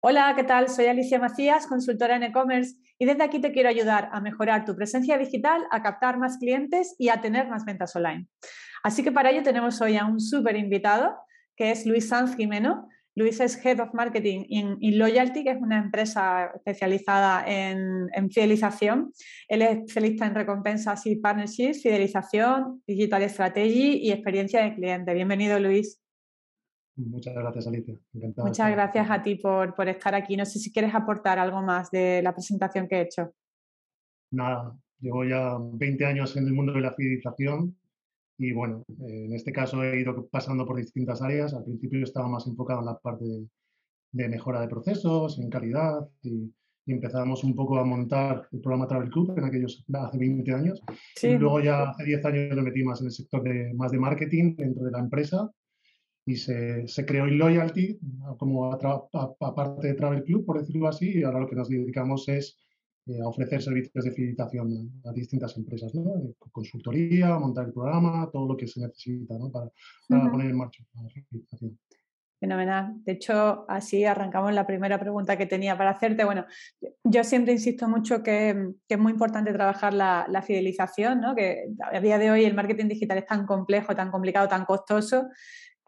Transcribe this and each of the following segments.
Hola, ¿qué tal? Soy Alicia Macías, consultora en e-commerce y desde aquí te quiero ayudar a mejorar tu presencia digital, a captar más clientes y a tener más ventas online. Así que para ello tenemos hoy a un súper invitado que es Luis Sanz Jimeno. Luis es Head of Marketing in, Loyalty, que es una empresa especializada en, en, fidelización. Él es especialista en recompensas y partnerships, fidelización, digital strategy y experiencia de cliente. Bienvenido, Luis. Muchas gracias, Alicia. Muchas gracias a ti por, por, estar aquí. No sé si quieres aportar algo más de la presentación que he hecho. Nada, llevo ya 20 años en el mundo de la fidelización y bueno, en este caso he ido pasando por distintas áreas. Al principio estaba más enfocado en la parte de, mejora de procesos, en calidad y, y, empezamos un poco a montar el programa Travel Club en aquellos hace 20 años. Sí. Y luego ya hace 10 años me metí más en el sector de, más de marketing dentro de la empresa y se, se creó Loyalty como aparte de Travel Club, por decirlo así, y ahora lo que nos dedicamos es eh, a ofrecer servicios de fidelización a, distintas empresas, ¿no? consultoría, montar el programa, todo lo que se necesita ¿no? para, para poner en marcha la fidelización. Fenomenal. De hecho, así arrancamos la primera pregunta que tenía para hacerte. Bueno, yo siempre insisto mucho que, que es muy importante trabajar la, la, fidelización, ¿no? que a día de hoy el marketing digital es tan complejo, tan complicado, tan costoso,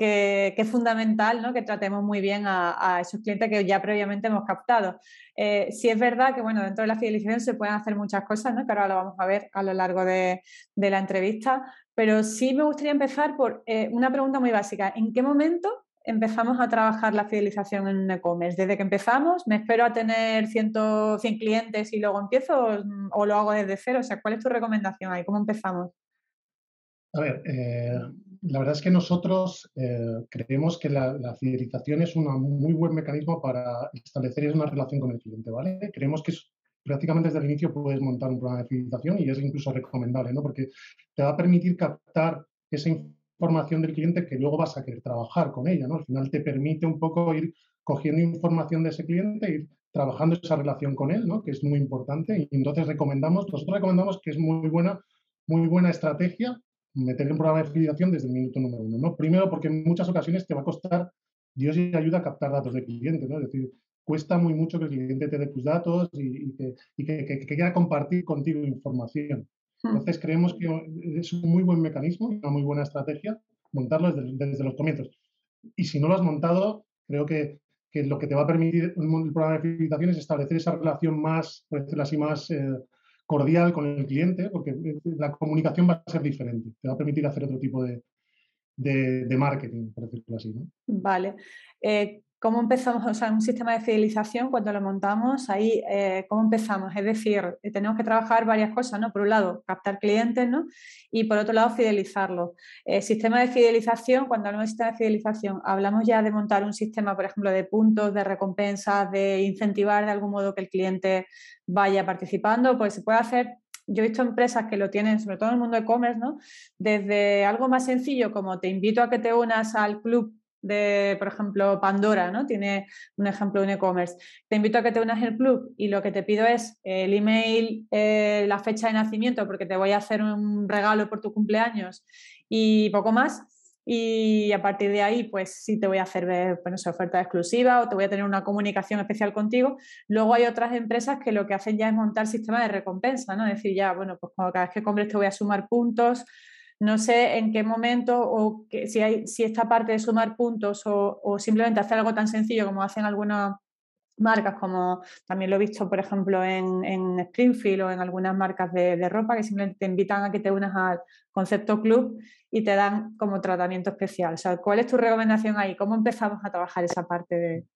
que, es fundamental ¿no? que tratemos muy bien a, esos clientes que ya previamente hemos captado. Eh, sí es verdad que bueno, dentro de la fidelización se pueden hacer muchas cosas, ¿no? que ahora lo vamos a ver a lo largo de, la entrevista, pero sí me gustaría empezar por eh, una pregunta muy básica. ¿En qué momento empezamos a trabajar la fidelización en un e-commerce? ¿Desde que empezamos? ¿Me espero a tener 100, 100 clientes y luego empiezo o, lo hago desde cero? O sea, ¿cuál es tu recomendación ahí? ¿Cómo empezamos? A ver, eh, la verdad es que nosotros eh, creemos que la, fidelización es un muy buen mecanismo para establecer una relación con el cliente, ¿vale? Creemos que prácticamente desde el inicio puedes montar un programa de fidelización y es incluso recomendable, ¿no? Porque te va a permitir captar esa información del cliente que luego vas a querer trabajar con ella, ¿no? Al final te permite un poco ir cogiendo información de ese cliente, ir trabajando esa relación con él, ¿no? Que es muy importante y entonces recomendamos, nosotros recomendamos que es muy buena, muy buena estrategia meter un programa de fidelización desde el minuto número uno. ¿no? Primero, porque en muchas ocasiones te va a costar, Dios y ayuda a captar datos del cliente. ¿no? Es decir, cuesta muy mucho que el cliente te dé tus datos y, que, que, quiera compartir contigo información. Hmm. Entonces, creemos que es un muy buen mecanismo, una muy buena estrategia montarlo desde, los comienzos. Y si no lo has montado, creo que, que, lo que te va a permitir el programa de fidelización es establecer esa relación más, por decirlo así, más eh, cordial con el cliente, porque la comunicación va a ser diferente, te va a permitir hacer otro tipo de, de, marketing, por decirlo así. Vale. Eh, ¿Cómo empezamos? O sea, un sistema de fidelización, cuando lo montamos, ahí, eh, ¿cómo empezamos? Es decir, eh, tenemos que trabajar varias cosas, ¿no? Por un lado, captar clientes, ¿no? Y por otro lado, fidelizarlos. El sistema de fidelización, cuando hablamos de sistema de fidelización, hablamos ya de montar un sistema, por ejemplo, de puntos, de recompensas, de incentivar de algún modo que el cliente vaya participando, pues se puede hacer yo he visto empresas que lo tienen, sobre todo en el mundo de e-commerce, ¿no? Desde algo más sencillo como te invito a que te unas al club de, por ejemplo, Pandora, ¿no? Tiene un ejemplo de un e-commerce. Te invito a que te unas al club y lo que te pido es el email, eh, la fecha de nacimiento, porque te voy a hacer un regalo por tu cumpleaños y poco más. Y a partir de ahí, pues sí te voy a hacer ver bueno, oferta exclusiva o te voy a tener una comunicación especial contigo. Luego hay otras empresas que lo que hacen ya es montar sistema de recompensa, ¿no? Es decir, ya, bueno, pues cada vez que compres te voy a sumar puntos, no sé en qué momento o si, hay, si esta parte de sumar puntos o, simplemente hacer algo tan sencillo como hacen algunas marcas, como también lo he visto, por ejemplo, en, Springfield o en algunas marcas de, ropa, que simplemente te invitan a que te unas al concepto club y te dan como tratamiento especial. ¿cuál es tu recomendación ahí? ¿Cómo empezamos a trabajar esa parte de...?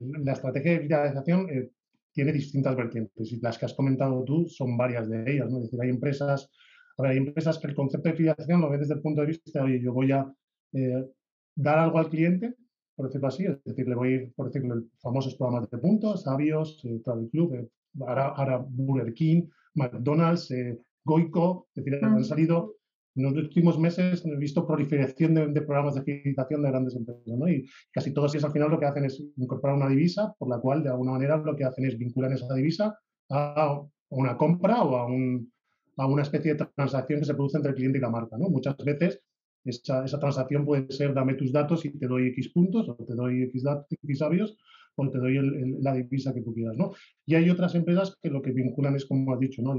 La estrategia de fidelización eh, tiene distintas vertientes y las que has comentado tú son varias de ellas. ¿no? Es decir, hay empresas hay empresas que el concepto de fidelización lo ven desde el punto de vista de, oye, yo voy a eh, dar algo al cliente, por decirlo así, es decir, le voy a ir, por decirlo, famosos programas de puntos, Sabios, eh, Travel Club, eh, ahora, Burger King, McDonald's, Goico, es decir, han salido en los últimos meses he visto proliferación de, programas de fidelización de grandes empresas, ¿no? Y casi todos ellos al final lo que hacen es incorporar una divisa, por la cual de alguna manera lo que hacen es vincular esa divisa a una compra o a un, a una especie de transacción que se produce entre el cliente y la marca. ¿no? Muchas veces esa, transacción puede ser dame tus datos y te doy X puntos o te doy X, datos, X sabios, o te doy la divisa que tú quieras, ¿no? Y hay otras empresas que lo que vinculan es, como has dicho, ¿no?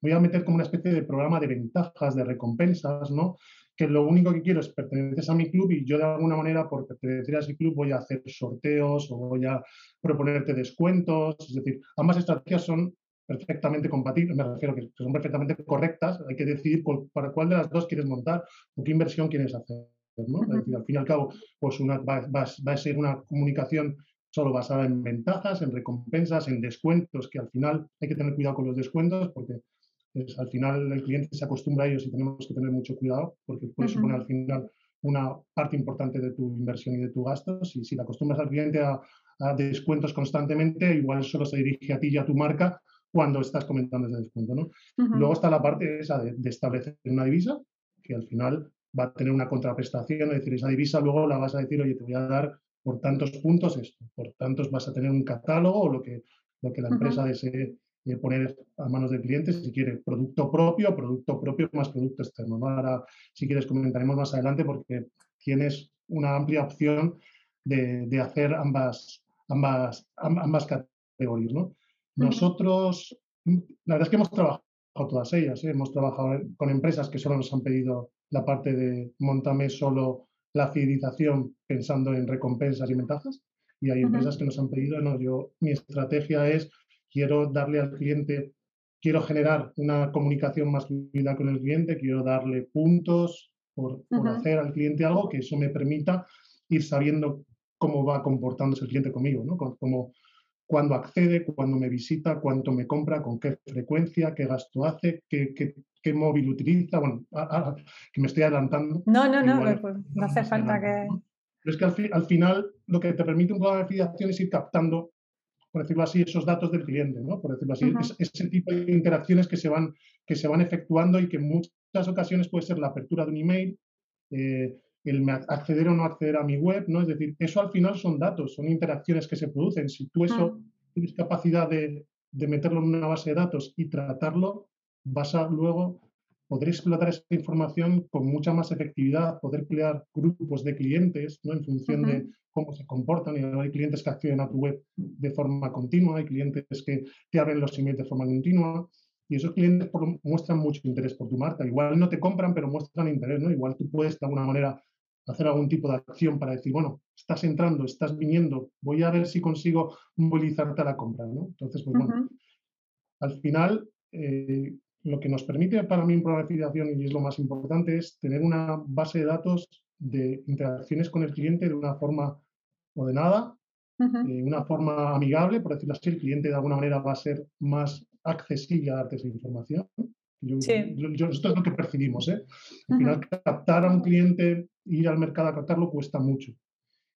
Voy a meter como una especie de programa de ventajas, de recompensas, ¿no? que lo único que quiero es pertenecer a mi club y yo de alguna manera por pertenecer a ese club voy a hacer sorteos o voy a proponerte descuentos. Es decir, ambas estrategias son perfectamente compatibles, me refiero que son perfectamente correctas, hay que decidir para cuál de las dos quieres montar o qué inversión quieres hacer. ¿no? Es decir, al fin y al cabo, pues una, va, va a ser una comunicación solo basada en ventajas, en recompensas, en descuentos, que al final hay que tener cuidado con los descuentos porque al final el cliente se acostumbra a ellos y tenemos que tener mucho cuidado porque puede suponer al final una parte importante de tu inversión y de tu gasto. Si, si te acostumbras al cliente a, descuentos constantemente, igual solo se dirige a ti y a tu marca cuando estás comentando ese descuento. ¿no? Luego está la parte esa de, establecer una divisa, que al final va a tener una contraprestación, es decir, esa divisa luego la vas a decir, oye, te voy a dar por tantos puntos esto, por tantos vas a tener un catálogo o lo que, lo que la empresa desee poner a manos del cliente si quiere producto propio, producto propio más producto externo. Ahora, si quieres, comentaremos más adelante porque tienes una amplia opción de, hacer ambas, ambas, ambas categorías. ¿no? Nosotros, la verdad es que hemos trabajado todas ellas. ¿eh? Hemos trabajado con empresas que solo nos han pedido la parte de montame solo la fidelización pensando en recompensas y ventajas. Y hay empresas que nos han pedido, no, yo, mi estrategia es quiero darle al cliente, quiero generar una comunicación más fluida con el cliente, quiero darle puntos por, hacer al cliente algo que eso me permita ir sabiendo cómo va comportándose el cliente conmigo, ¿no? Como, cuándo accede, cuándo me visita, cuánto me compra, con qué frecuencia, qué gasto hace, qué, qué, móvil utiliza. Bueno, que me estoy adelantando. No, no, no, pues, no hace falta que... Pero es que al, al, final lo que te permite un programa de fidelización es ir captando por decirlo así, esos datos del cliente, ¿no? Por decirlo así, ese tipo de interacciones que se, van, que se van efectuando y que en muchas ocasiones puede ser la apertura de un email, eh, el acceder o no acceder a mi web, ¿no? Es decir, eso al final son datos, son interacciones que se producen. Si tú eso tienes capacidad de, de meterlo en una base de datos y tratarlo, vas a luego poder explotar esa información con mucha más efectividad, poder crear grupos de clientes ¿no? en función de cómo se comportan. Y hay clientes que acceden a tu web de forma continua, hay clientes que te abren los emails de forma continua. Y esos clientes muestran mucho interés por tu marca. Igual no te compran, pero muestran interés. ¿no? Igual tú puedes de alguna manera hacer algún tipo de acción para decir, bueno, estás entrando, estás viniendo, voy a ver si consigo movilizarte a la compra. ¿no? Entonces, pues bueno, al final, eh, lo que nos permite para mí de fidelización, y es lo más importante, es tener una base de datos de interacciones con el cliente de una forma ordenada, de una forma amigable, por decirlo así, el cliente de alguna manera va a ser más accesible a darte esa información. esto es lo que percibimos. ¿eh? Al final, captar a un cliente, ir al mercado a captarlo, cuesta mucho.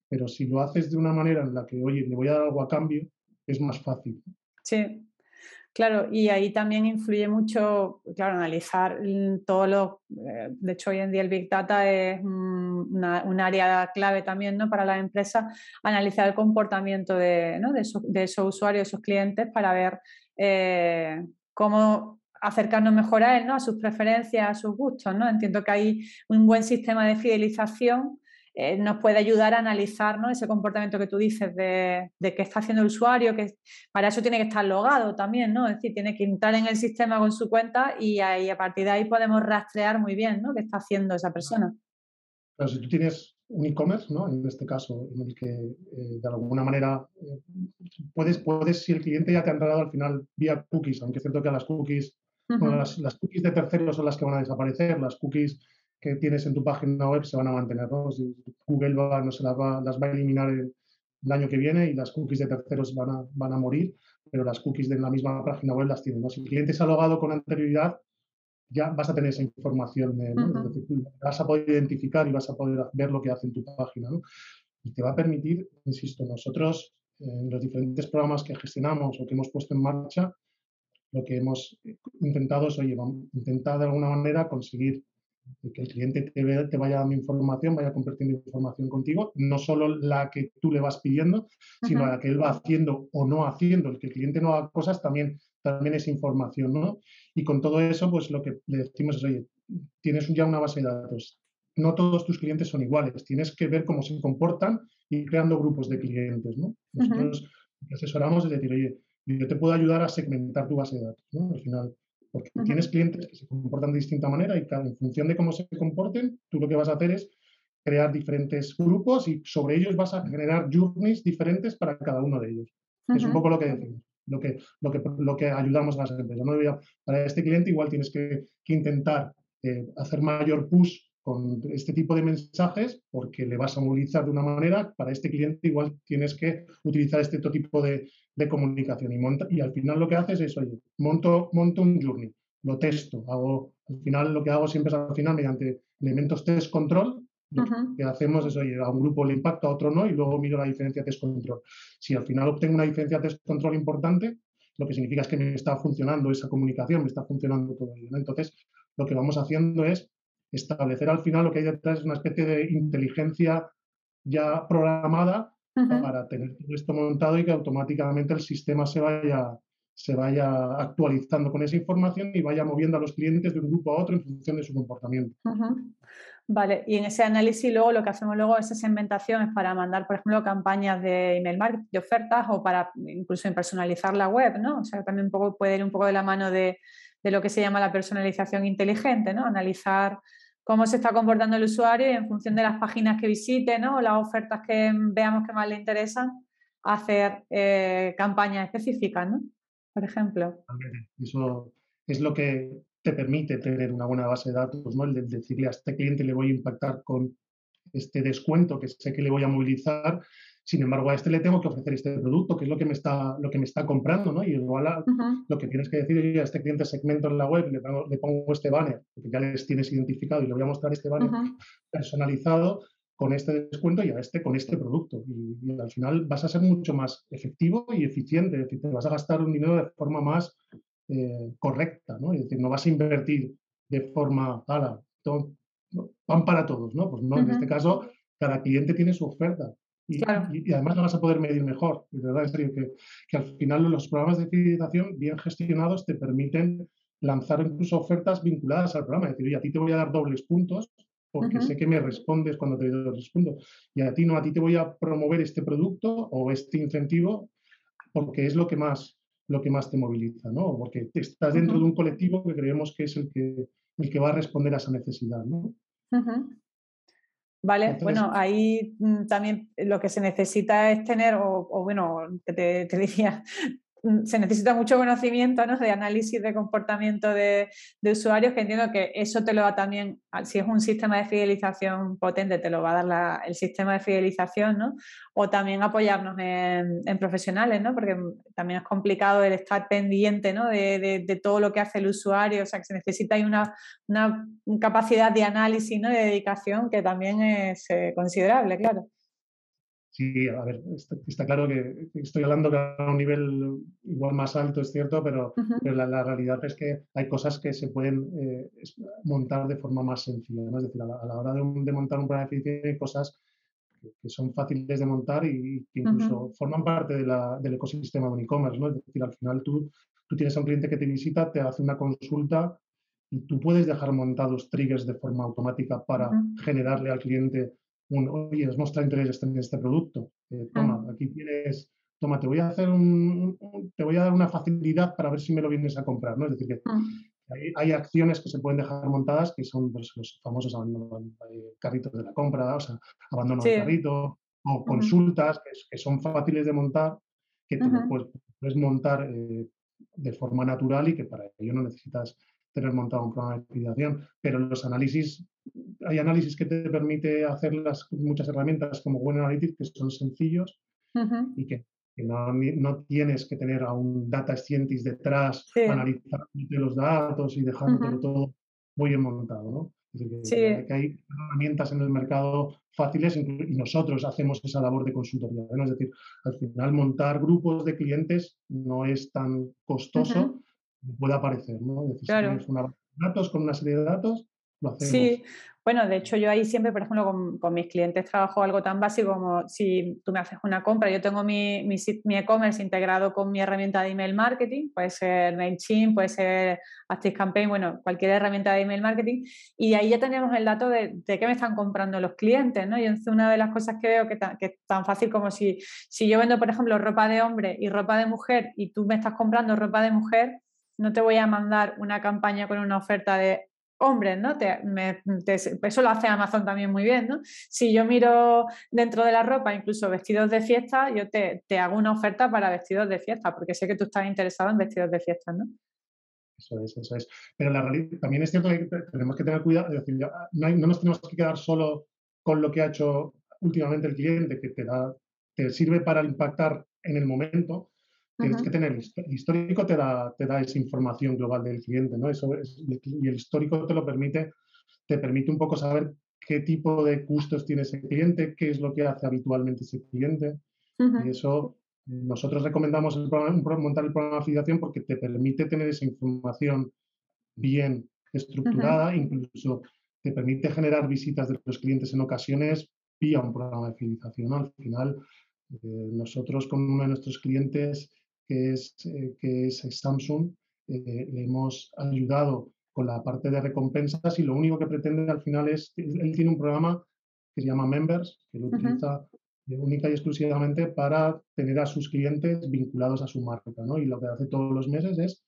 Pero si lo haces de una manera en la que, oye, le voy a dar algo a cambio, es más fácil. Sí, Claro, y ahí también influye mucho, claro, analizar todo lo, eh, de hecho hoy en día el Big Data es un área clave también ¿no? para las empresas, analizar el comportamiento de, ¿no? de, esos, de esos, usuarios, esos clientes, para ver eh, cómo acercarnos mejor a él, ¿no? a sus preferencias, a sus gustos. ¿no? Entiendo que hay un buen sistema de fidelización eh, nos puede ayudar a analizar ese comportamiento que tú dices de, qué está haciendo el usuario, que para eso tiene que estar logado también, ¿no? Es decir, tiene que entrar en el sistema con su cuenta y, ahí, a partir de ahí podemos rastrear muy bien, ¿no? ¿Qué está haciendo esa persona? Pero si tú tienes un e-commerce, ¿no? En este caso, en el que eh, de alguna manera eh, puedes, puedes, si el cliente ya te ha entrado al final vía cookies, aunque es cierto que las cookies, las, las, cookies de terceros son las que van a desaparecer, las cookies que tienes en tu página web se van a mantener. Google no se las va, las va a eliminar el, año que viene y las cookies de terceros van a, van a morir, pero las cookies de la misma página web las tienen. Si el cliente se ha logado con anterioridad, ya vas a tener esa información, vas a poder identificar y vas a poder ver lo que hace en tu página. Y te va a permitir, insisto, nosotros en los diferentes programas que gestionamos o que hemos puesto en marcha, lo que hemos intentado es, oye, intentar de alguna manera conseguir que el cliente te, te, vaya dando información, vaya compartiendo información contigo, no solo la que tú le vas pidiendo, sino la que él va haciendo o no haciendo. El que el cliente no haga cosas también, también es información, ¿no? Y con todo eso, pues lo que le decimos es, oye, tienes ya una base de datos, no todos tus clientes son iguales. Tienes que ver cómo se comportan y creando grupos de clientes. ¿no? Nosotros asesoramos es decir, oye, yo te puedo ayudar a segmentar tu base de datos. ¿no? Al final, porque tienes clientes que se comportan de distinta manera y en función de cómo se comporten, tú lo que vas a hacer es crear diferentes grupos y sobre ellos vas a generar journeys diferentes para cada uno de ellos. Es un poco lo que decimos, lo que, lo que, lo que ayudamos a las empresas. ¿no? Para este cliente igual tienes que, que intentar eh, hacer mayor push con este tipo de mensajes porque le vas a movilizar de una manera, para este cliente igual tienes que utilizar este tipo de, de comunicación y, monta, y al final lo que haces es, oye, monto, monto un journey, lo testo, hago, al final lo que hago siempre es al final mediante elementos test control, lo que hacemos es, oye, a un grupo le impacta, a otro no, y luego miro la diferencia test control. Si al final obtengo una diferencia test control importante, lo que significa es que me está funcionando esa comunicación, me está funcionando todo ello. Entonces, lo que vamos haciendo es establecer al final lo que hay detrás es una especie de inteligencia ya programada para tener todo esto montado y que automáticamente el sistema se vaya, se vaya actualizando con esa información y vaya moviendo a los clientes de un grupo a otro en función de su comportamiento. Vale, y en ese análisis luego lo que hacemos luego es esa segmentación es para mandar, por ejemplo, campañas de email marketing, de ofertas o para incluso personalizar la web, ¿no? O sea, también un poco, puede ir un poco de la mano de, de lo que se llama la personalización inteligente, ¿no? Analizar cómo se está comportando el usuario en función de las páginas que visite ¿no? o las ofertas que veamos que más le interesan, hacer eh, campañas específicas, ¿no? Por ejemplo. Eso es lo que te permite tener una buena base de datos, ¿no? El de decirle a este cliente le voy a impactar con este descuento que sé que le voy a movilizar sin embargo, a este le tengo que ofrecer este producto, que es lo que me está, lo que me está comprando, ¿no? Y igual lo que tienes que decir, a este cliente segmento en la web, le, le, pongo este banner, porque ya les tienes identificado y le voy a mostrar este banner personalizado con este descuento y a este con este producto. Y, al final vas a ser mucho más efectivo y eficiente, es decir, te vas a gastar un dinero de forma más eh, correcta, ¿no? Es decir, no vas a invertir de forma, ala, todo, pan para todos, ¿no? Pues no, en este caso, cada cliente tiene su oferta y, además lo vas a poder medir mejor. De verdad, en serio, que, al final los programas de fidelización bien gestionados te permiten lanzar incluso ofertas vinculadas al programa. Es decir, a ti te voy a dar dobles puntos porque sé que me respondes cuando te doy dobles puntos. Y a ti no, a ti te voy a promover este producto o este incentivo porque es lo que más, lo que más te moviliza, ¿no? Porque estás dentro de un colectivo que creemos que es el que, el que va a responder a esa necesidad, ¿no? ¿Vale? bueno, ahí mm, también lo que se necesita es tener, o, bueno, te, te, diría, se necesita mucho conocimiento ¿no? de análisis de comportamiento de, usuarios, que entiendo que eso te lo va también, si es un sistema de fidelización potente, te lo va a dar el sistema de fidelización, ¿no? O también apoyarnos en, profesionales, ¿no? Porque también es complicado el estar pendiente ¿no? de, todo lo que hace el usuario, o sea, que se necesita una, una capacidad de análisis ¿no? de dedicación que también es eh, considerable, claro. Sí, a ver, está, claro que estoy hablando a un nivel igual más alto, es cierto, pero, la, realidad es que hay cosas que se pueden eh, montar de forma más sencilla. Es decir, a la, hora de, montar un plan de eficiencia hay cosas que, son fáciles de montar y que incluso forman parte del ecosistema de un e-commerce. ¿no? Es decir, al final tú, tú tienes a un cliente que te visita, te hace una consulta y tú puedes dejar montados triggers de forma automática para generarle al cliente oye, has mostrado interés en este producto, eh, toma, aquí tienes, toma, te voy a hacer un, te voy a dar una facilidad para ver si me lo vienes a comprar, ¿no? Es decir, que hay, acciones que se pueden dejar montadas que son pues, los famosos carritos de la compra, o sea, abandono de carrito, o consultas que, son fáciles de montar, que tú puedes, montar eh, de forma natural y que para ello no necesitas tener montado un programa de fidelización, pero los análisis, hay análisis que te permite hacer las, muchas herramientas como Google Analytics que son sencillos y que, no, no, tienes que tener a un data scientist detrás analizando los datos y dejándolo todo muy bien montado, ¿no? que, hay herramientas en el mercado fáciles y nosotros hacemos esa labor de consultoría. Es decir, al final montar grupos de clientes no es tan costoso pueda aparecer, ¿no? Es decir, tienes una datos con una serie de datos, lo hacemos. Sí, bueno, de hecho yo ahí siempre, por ejemplo, con, mis clientes trabajo algo tan básico como si tú me haces una compra, yo tengo mi, mi, e-commerce integrado con mi herramienta de email marketing, puede ser MailChimp, puede ser ActiveCampaign, bueno, cualquier herramienta de email marketing, y ahí ya tenemos el dato de, de qué me están comprando los clientes, ¿no? Y es una de las cosas que veo que, que, es tan fácil como si, si yo vendo, por ejemplo, ropa de hombre y ropa de mujer y tú me estás comprando ropa de mujer, no te voy a mandar una campaña con una oferta de hombres, ¿no? eso lo hace Amazon también muy bien, ¿no? Si yo miro dentro de la ropa, incluso vestidos de fiesta, yo te, hago una oferta para vestidos de fiesta, porque sé que tú estás interesado en vestidos de fiesta, ¿no? Eso es, eso es. Pero la realidad, también es cierto que tenemos que tener cuidado, es decir, no, no, nos tenemos que quedar solo con lo que ha hecho últimamente el cliente, que te, da, te sirve para impactar en el momento, Tienes que tener el histórico, te da, te da esa información global del cliente, ¿no? Eso y el histórico te lo permite, te permite un poco saber qué tipo de gustos tiene ese cliente, qué es lo que hace habitualmente ese cliente. Y eso nosotros recomendamos el montar el programa de afiliación porque te permite tener esa información bien estructurada, incluso te permite generar visitas de los clientes en ocasiones vía un programa de fidelización. Al final, eh, nosotros con uno de nuestros clientes que es, eh, que es Samsung, eh, le hemos ayudado con la parte de recompensas y lo único que pretende al final es, él tiene un programa que se llama Members, que lo utiliza única y exclusivamente para tener a sus clientes vinculados a su marca, ¿no? Y lo que hace todos los meses es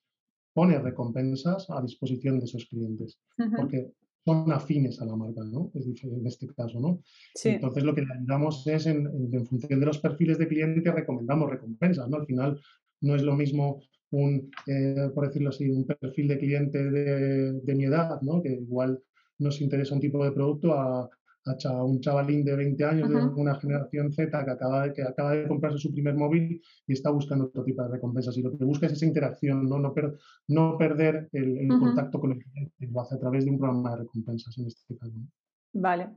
poner recompensas a disposición de esos clientes, porque son afines a la marca, ¿no? Es en este caso, ¿no? Entonces lo que le ayudamos es, en, en, función de los perfiles de cliente, recomendamos recompensas, ¿no? Al final no es lo mismo un, eh, por decirlo así, un perfil de cliente de, mi edad, ¿no? que igual nos interesa un tipo de producto a, un chavalín de 20 años de una generación Z que acaba, de, que acaba de comprarse su primer móvil y está buscando otro tipo de recompensas. Y lo que busca es esa interacción, no, no, perder el, contacto con el cliente, lo hace a través de un programa de recompensas en este caso. Vale.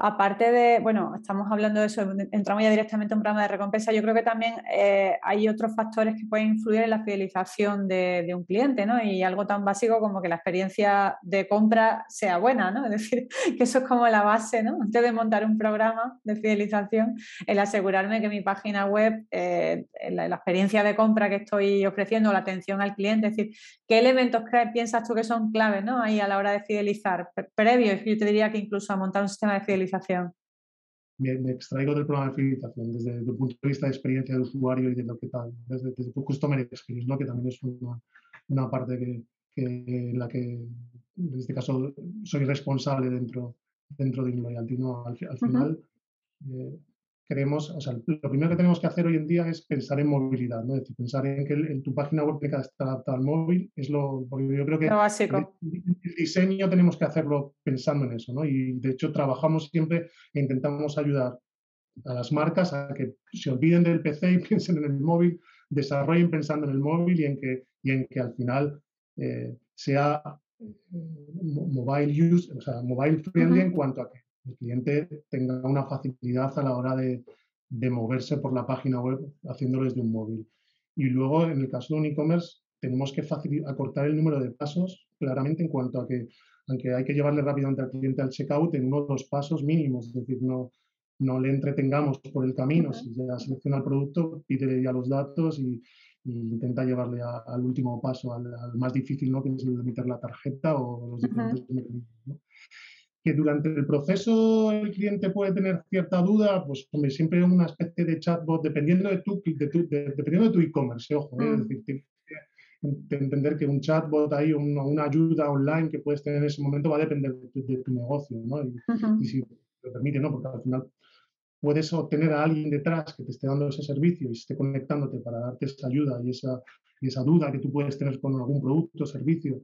Aparte de, bueno, estamos hablando de eso, entramos ya directamente en un programa de recompensa, yo creo que también eh, hay otros factores que pueden influir en la fidelización de, un cliente, ¿no? Y algo tan básico como que la experiencia de compra sea buena, ¿no? Es decir, que eso es como la base, ¿no? Antes de montar un programa de fidelización, el asegurarme que mi página web, eh, la, experiencia de compra que estoy ofreciendo, la atención al cliente, es decir, ¿qué elementos piensas tú que son claves, ¿no? Ahí a la hora de fidelizar, previos, yo te diría que incluso a montar un sistema de fidelización me, extraigo del programa de fidelización desde, el punto de vista de experiencia de usuario y de lo que tal, desde, desde customer experience, ¿no? que también es una, una parte que, que, en la que, en este caso, soy responsable dentro, dentro de Inloyalty. ¿no? Al, final, eh, queremos, o sea, lo primero que tenemos que hacer hoy en día es pensar en movilidad, ¿no? Es decir, pensar en que en tu página web tenga que estar adaptada al móvil, es lo, porque yo creo que El, diseño tenemos que hacerlo pensando en eso, ¿no? Y de hecho trabajamos siempre e intentamos ayudar a las marcas a que se olviden del PC y piensen en el móvil, desarrollen pensando en el móvil y en que, y en que al final eh, sea eh, mobile use, o sea, mobile friendly en cuanto a que el cliente tenga una facilidad a la hora de, moverse por la página web haciéndolo desde un móvil. Y luego, en el caso de un e-commerce, tenemos que acortar el número de pasos claramente en cuanto a que, aunque hay que llevarle rápidamente al cliente al checkout, en uno o dos pasos mínimos, es decir, no, no le entretengamos por el camino. Si ya selecciona el producto, pídele ya los datos y, intenta llevarle al último paso, al, más difícil, ¿no? que es el de meter la tarjeta o los diferentes mecanismos que durante el proceso el cliente puede tener cierta duda, pues hombre, siempre una especie de chatbot, dependiendo de tu, dependiendo de tu e-commerce, ojo, ¿eh? es mm. decir, entender que un chatbot ahí, una, una, ayuda online que puedes tener en ese momento va a depender de tu, negocio, ¿no? Y, si te permite, ¿no? Porque al final puedes obtener a alguien detrás que te esté dando ese servicio y esté conectándote para darte esa ayuda y esa, y esa duda que tú puedes tener con algún producto o servicio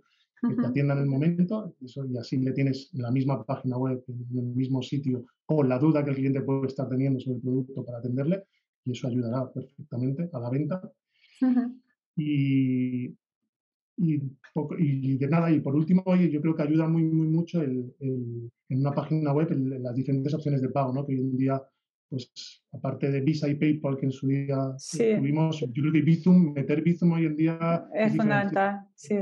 que te atienda en el momento eso, y así le tienes en la misma página web, en el mismo sitio, con la duda que el cliente puede estar teniendo sobre el producto para atenderle y eso ayudará perfectamente a la venta. y, y, y, de nada, y por último, yo creo que ayuda muy, muy mucho el, en una página web las diferentes opciones de pago, ¿no? que hoy en día, pues aparte de Visa y PayPal, que en su día tuvimos, yo creo que Bizum, meter Bizum hoy en día es, fundamental, sí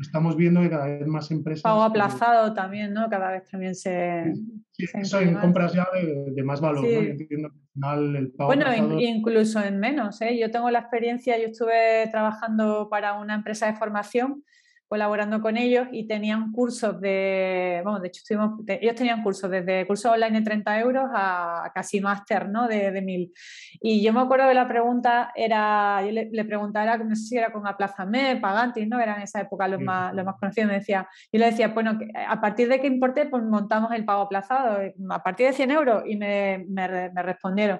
estamos viendo que cada vez más empresas... Pago aplazado también, ¿no? Cada vez también se... Sí, eso en compras ya de, más valor, ¿no? entiendo que al final el pago Bueno, incluso en menos, ¿eh? Yo tengo la experiencia, yo estuve trabajando para una empresa de formación colaborando con ellos y tenían cursos de, bueno, de hecho estuvimos, ellos tenían cursos desde cursos online de 30 euros a, casi máster, ¿no? De, de 1000. Y yo me acuerdo que la pregunta era, yo le, le preguntaba, no sé si era con Aplázame, Pagantis, ¿no? Eran en esa época los, más, los más conocidos, me decía, yo le decía, bueno, a partir de qué importe, pues montamos el pago aplazado, a partir de 100 euros, y me, me, me respondieron,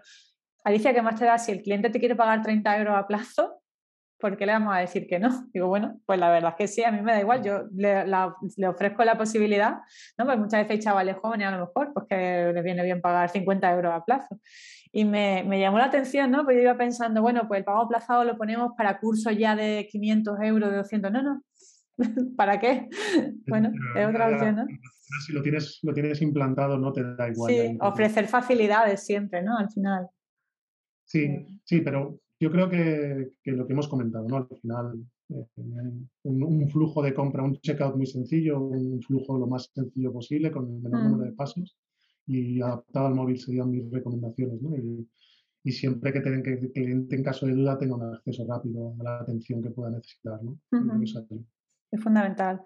Alicia, ¿qué más te da si el cliente te quiere pagar 30 euros a plazo? ¿Por qué le vamos a decir que no? Digo, bueno, pues la verdad es que sí, a mí me da igual, yo le, ofrezco la posibilidad, ¿no? Pues muchas veces hay chavales jóvenes a lo mejor, pues que les viene bien pagar 50 euros a plazo. Y me, llamó la atención, ¿no? Pues yo iba pensando, bueno, pues el pago aplazado lo ponemos para cursos ya de 500 euros, de 200, no, no. ¿Para qué? Bueno, es otra opción, ¿no? Si lo tienes, lo tienes implantado, no te da igual. Sí, ofrecer facilidades siempre, ¿no? Al final. Sí, sí, pero yo creo que, lo que hemos comentado, ¿no? Al final, eh, un, flujo de compra, un checkout muy sencillo, un flujo lo más sencillo posible con el menor número de mm. pasos y adaptado al móvil serían mis recomendaciones, ¿no? Y, siempre que, tengan que el cliente en caso de duda tenga un acceso rápido a la atención que pueda necesitar, ¿no? Es fundamental.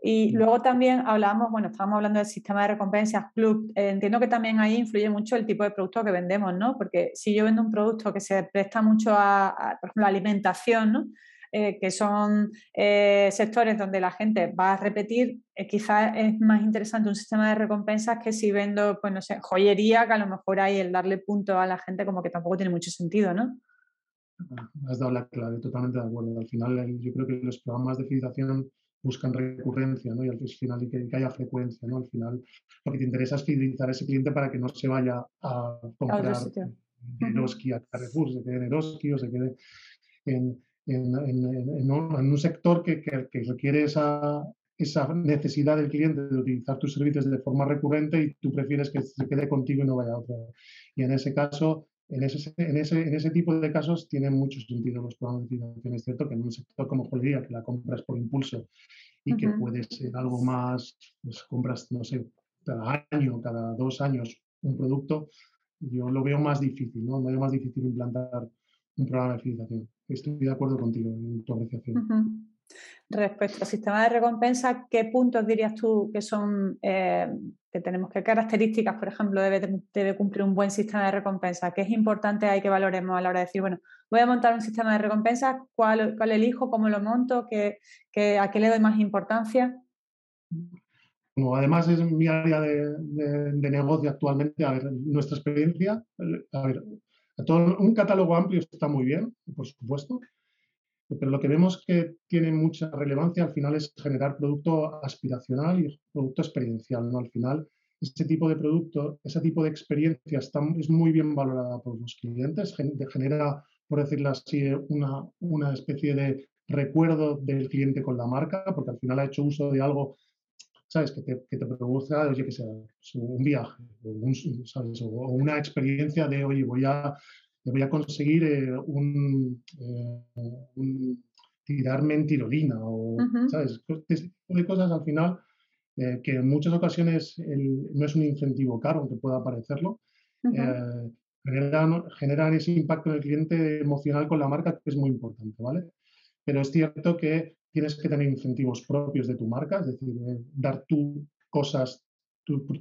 Y luego también hablábamos, bueno, estábamos hablando del sistema de recompensas Club. Eh, entiendo que también ahí influye mucho el tipo de producto que vendemos, ¿no? Porque si yo vendo un producto que se presta mucho a, por ejemplo, alimentación, ¿no? Eh, que son eh, sectores donde la gente va a repetir, quizás es más interesante un sistema de recompensas que si vendo, pues no sé, joyería, que a lo mejor hay el darle punto a la gente como que tampoco tiene mucho sentido, ¿no? Has dado la clave, totalmente de acuerdo. Al final, yo creo que los programas de fidelización buscan recurrencia ¿no? y al final y que, haya frecuencia. ¿no? Al final lo que te interesa es fidelizar a ese cliente para que no se vaya a comprar en Eroski a Carrefour, se quede en Eroski o se quede en, en, en, un, sector que, que, requiere esa, esa necesidad del cliente de utilizar tus servicios de forma recurrente y tú prefieres que se quede contigo y no vaya a otro. Y en ese caso, en ese, en, ese, en ese tipo de casos tienen mucho sentido los programas de financiación. Es cierto que en un sector como joyería, que la compras por impulso y que puede ser algo más, pues compras, no sé, cada año, cada dos años un producto, yo lo veo más difícil, ¿no? Me veo más difícil implantar un programa de fidelización. Estoy de acuerdo contigo en tu apreciación. Respecto al sistema de recompensa, ¿qué puntos dirías tú que son, eh, que tenemos, qué características, por ejemplo, debe, debe, cumplir un buen sistema de recompensa? ¿Qué es importante hay que valoremos a la hora de decir, bueno, voy a montar un sistema de recompensa, ¿cuál, cuál elijo, cómo lo monto, qué, qué, a qué le doy más importancia? Como además es mi área de, de, negocio actualmente, a ver, nuestra experiencia, a ver, todo, un catálogo amplio está muy bien, por supuesto, pero lo que vemos que tiene mucha relevancia al final es generar producto aspiracional y producto experiencial. ¿no? Al final, este tipo de producto, ese tipo de experiencia está, es muy bien valorada por los clientes, genera, por decirlo así, una, una especie de recuerdo del cliente con la marca, porque al final ha hecho uso de algo ¿sabes? Que te, que te produzca, oye, que sea un viaje o, un, o, una experiencia de, oye, voy a voy a conseguir eh, un, eh, tirarme en tirolina o, ¿sabes? Este tipo de cosas al final eh, que en muchas ocasiones no es un incentivo caro, aunque pueda parecerlo, generan, generan, ese impacto en el cliente emocional con la marca que es muy importante, ¿vale? Pero es cierto que tienes que tener incentivos propios de tu marca, es decir, dar tú cosas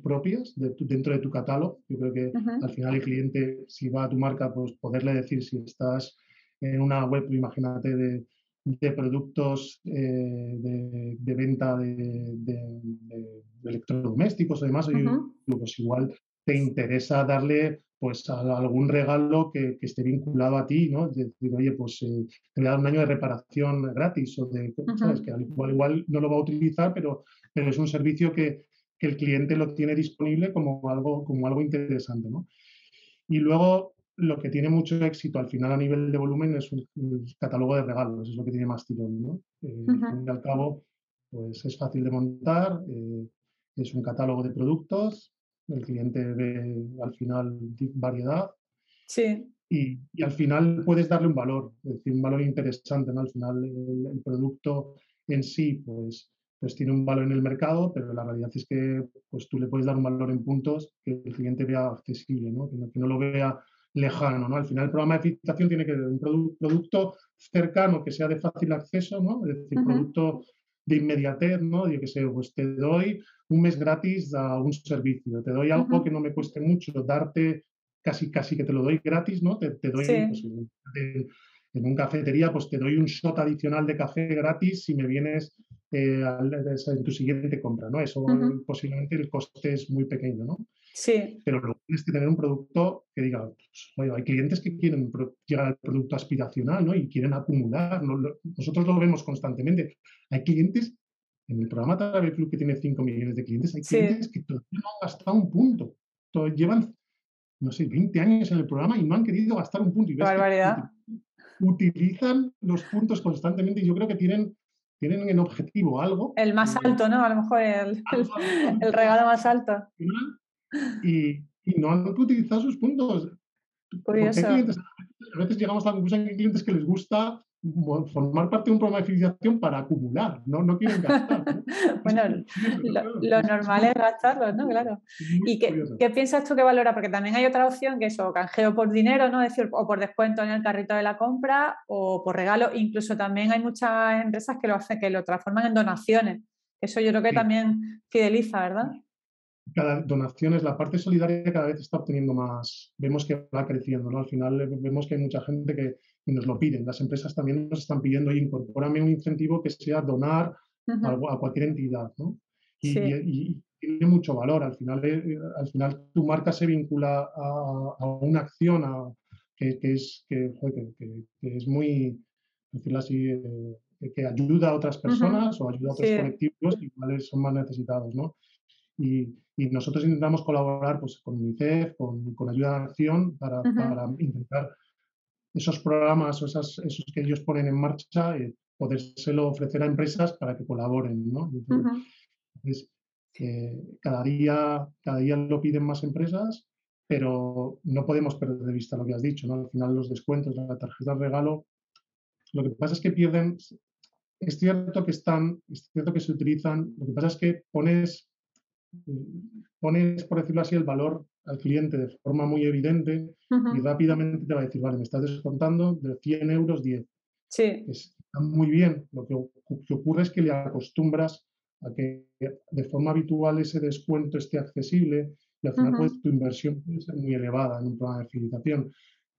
propias dentro de tu catálogo. Yo creo que al final el cliente, si va a tu marca, pues poderle decir si estás en una web, imagínate, de, de productos eh, de, venta de, electrodomésticos o demás, pues igual te interesa darle pues algún regalo que, esté vinculado a ti, ¿no? Decir, oye, pues eh, te voy a dar un año de reparación gratis o de, ¿sabes? Que al igual, igual no lo va a utilizar, pero, pero es un servicio que, que el cliente lo tiene disponible como algo, como algo interesante. ¿no? Y luego lo que tiene mucho éxito al final a nivel de volumen es un, catálogo de regalos, es lo que tiene más tirón. ¿no? Eh, y al cabo, pues es fácil de montar, eh, es un catálogo de productos, el cliente ve al final variedad. Sí. Y, y, al final puedes darle un valor, es decir, un valor interesante, ¿no? Al final el, el producto en sí, pues, pues tiene un valor en el mercado, pero la realidad es que pues tú le puedes dar un valor en puntos que el cliente vea accesible, ¿no? Que, no, lo vea lejano, ¿no? Al final el programa de fidelización tiene que ser un producto cercano que sea de fácil acceso, ¿no? Es decir, producto de inmediatez, ¿no? Yo que sé, pues te doy un mes gratis a un servicio, te doy algo que no me cueste mucho, darte casi, casi que te lo doy gratis, ¿no? Te, doy, pues, en un cafetería, pues te doy un shot adicional de café gratis si me vienes eh, en tu siguiente compra, ¿no? Eso posiblemente el coste es muy pequeño, ¿no? Sí. Pero luego tienes que tener un producto que diga, pues, hay clientes que quieren llegar al producto aspiracional, ¿no? Y quieren acumular, nosotros lo vemos constantemente. Hay clientes, en el programa Travel Club que tiene 5 millones de clientes, hay clientes que todavía no han gastado un punto. llevan, no sé, 20 años en el programa y no han querido gastar un punto. Y Barbaridad. utilizan los puntos constantemente y yo creo que tienen tienen en objetivo algo. El más alto, ¿no? A lo mejor el, el, regalo más alto. Y, y, no han utilizado sus puntos. Curioso. a veces llegamos a la conclusión que hay clientes que les gusta formar parte de un programa de fidelización para acumular, no, no quieren gastar. bueno, lo, normal es gastarlo, ¿no? Claro. ¿Y qué, qué, piensas tú que valora? Porque también hay otra opción que es o canjeo por dinero, ¿no? Es decir, o por descuento en el carrito de la compra o por regalo. Incluso también hay muchas empresas que lo hacen, que lo transforman en donaciones. Eso yo creo que también fideliza, ¿verdad? cada donación es la parte solidaria cada vez está obteniendo más, vemos que va creciendo, ¿no? Al final vemos que hay mucha gente que nos lo piden. Las empresas también nos están pidiendo, y incorpórame un incentivo que sea donar a, cualquier entidad, ¿no? Y, tiene mucho valor. Al final, eh, al final tu marca se vincula a, una acción que, es, que, es muy, decirlo así, eh, que ayuda a otras personas o ayuda a otros colectivos que son más necesitados, ¿no? Y, nosotros intentamos colaborar pues, con UNICEF, con, con Ayuda a Acción, para, para, intentar esos programas o esas, esos que ellos ponen en marcha, eh, podérselo ofrecer a empresas para que colaboren. ¿no? Entonces, eh, cada, día, cada día lo piden más empresas, pero no podemos perder de vista lo que has dicho. ¿no? Al final los descuentos, la tarjeta de regalo, lo que pasa es que pierden, es cierto que están, es cierto que se utilizan, lo que pasa es que pones pones, por decirlo así, el valor al cliente de forma muy evidente y rápidamente te va a decir, vale, me estás descontando de 100 euros 10. Sí. está muy bien. Lo que, ocurre es que le acostumbras a que de forma habitual ese descuento esté accesible y al final pues, tu inversión puede ser muy elevada en un programa de fidelización.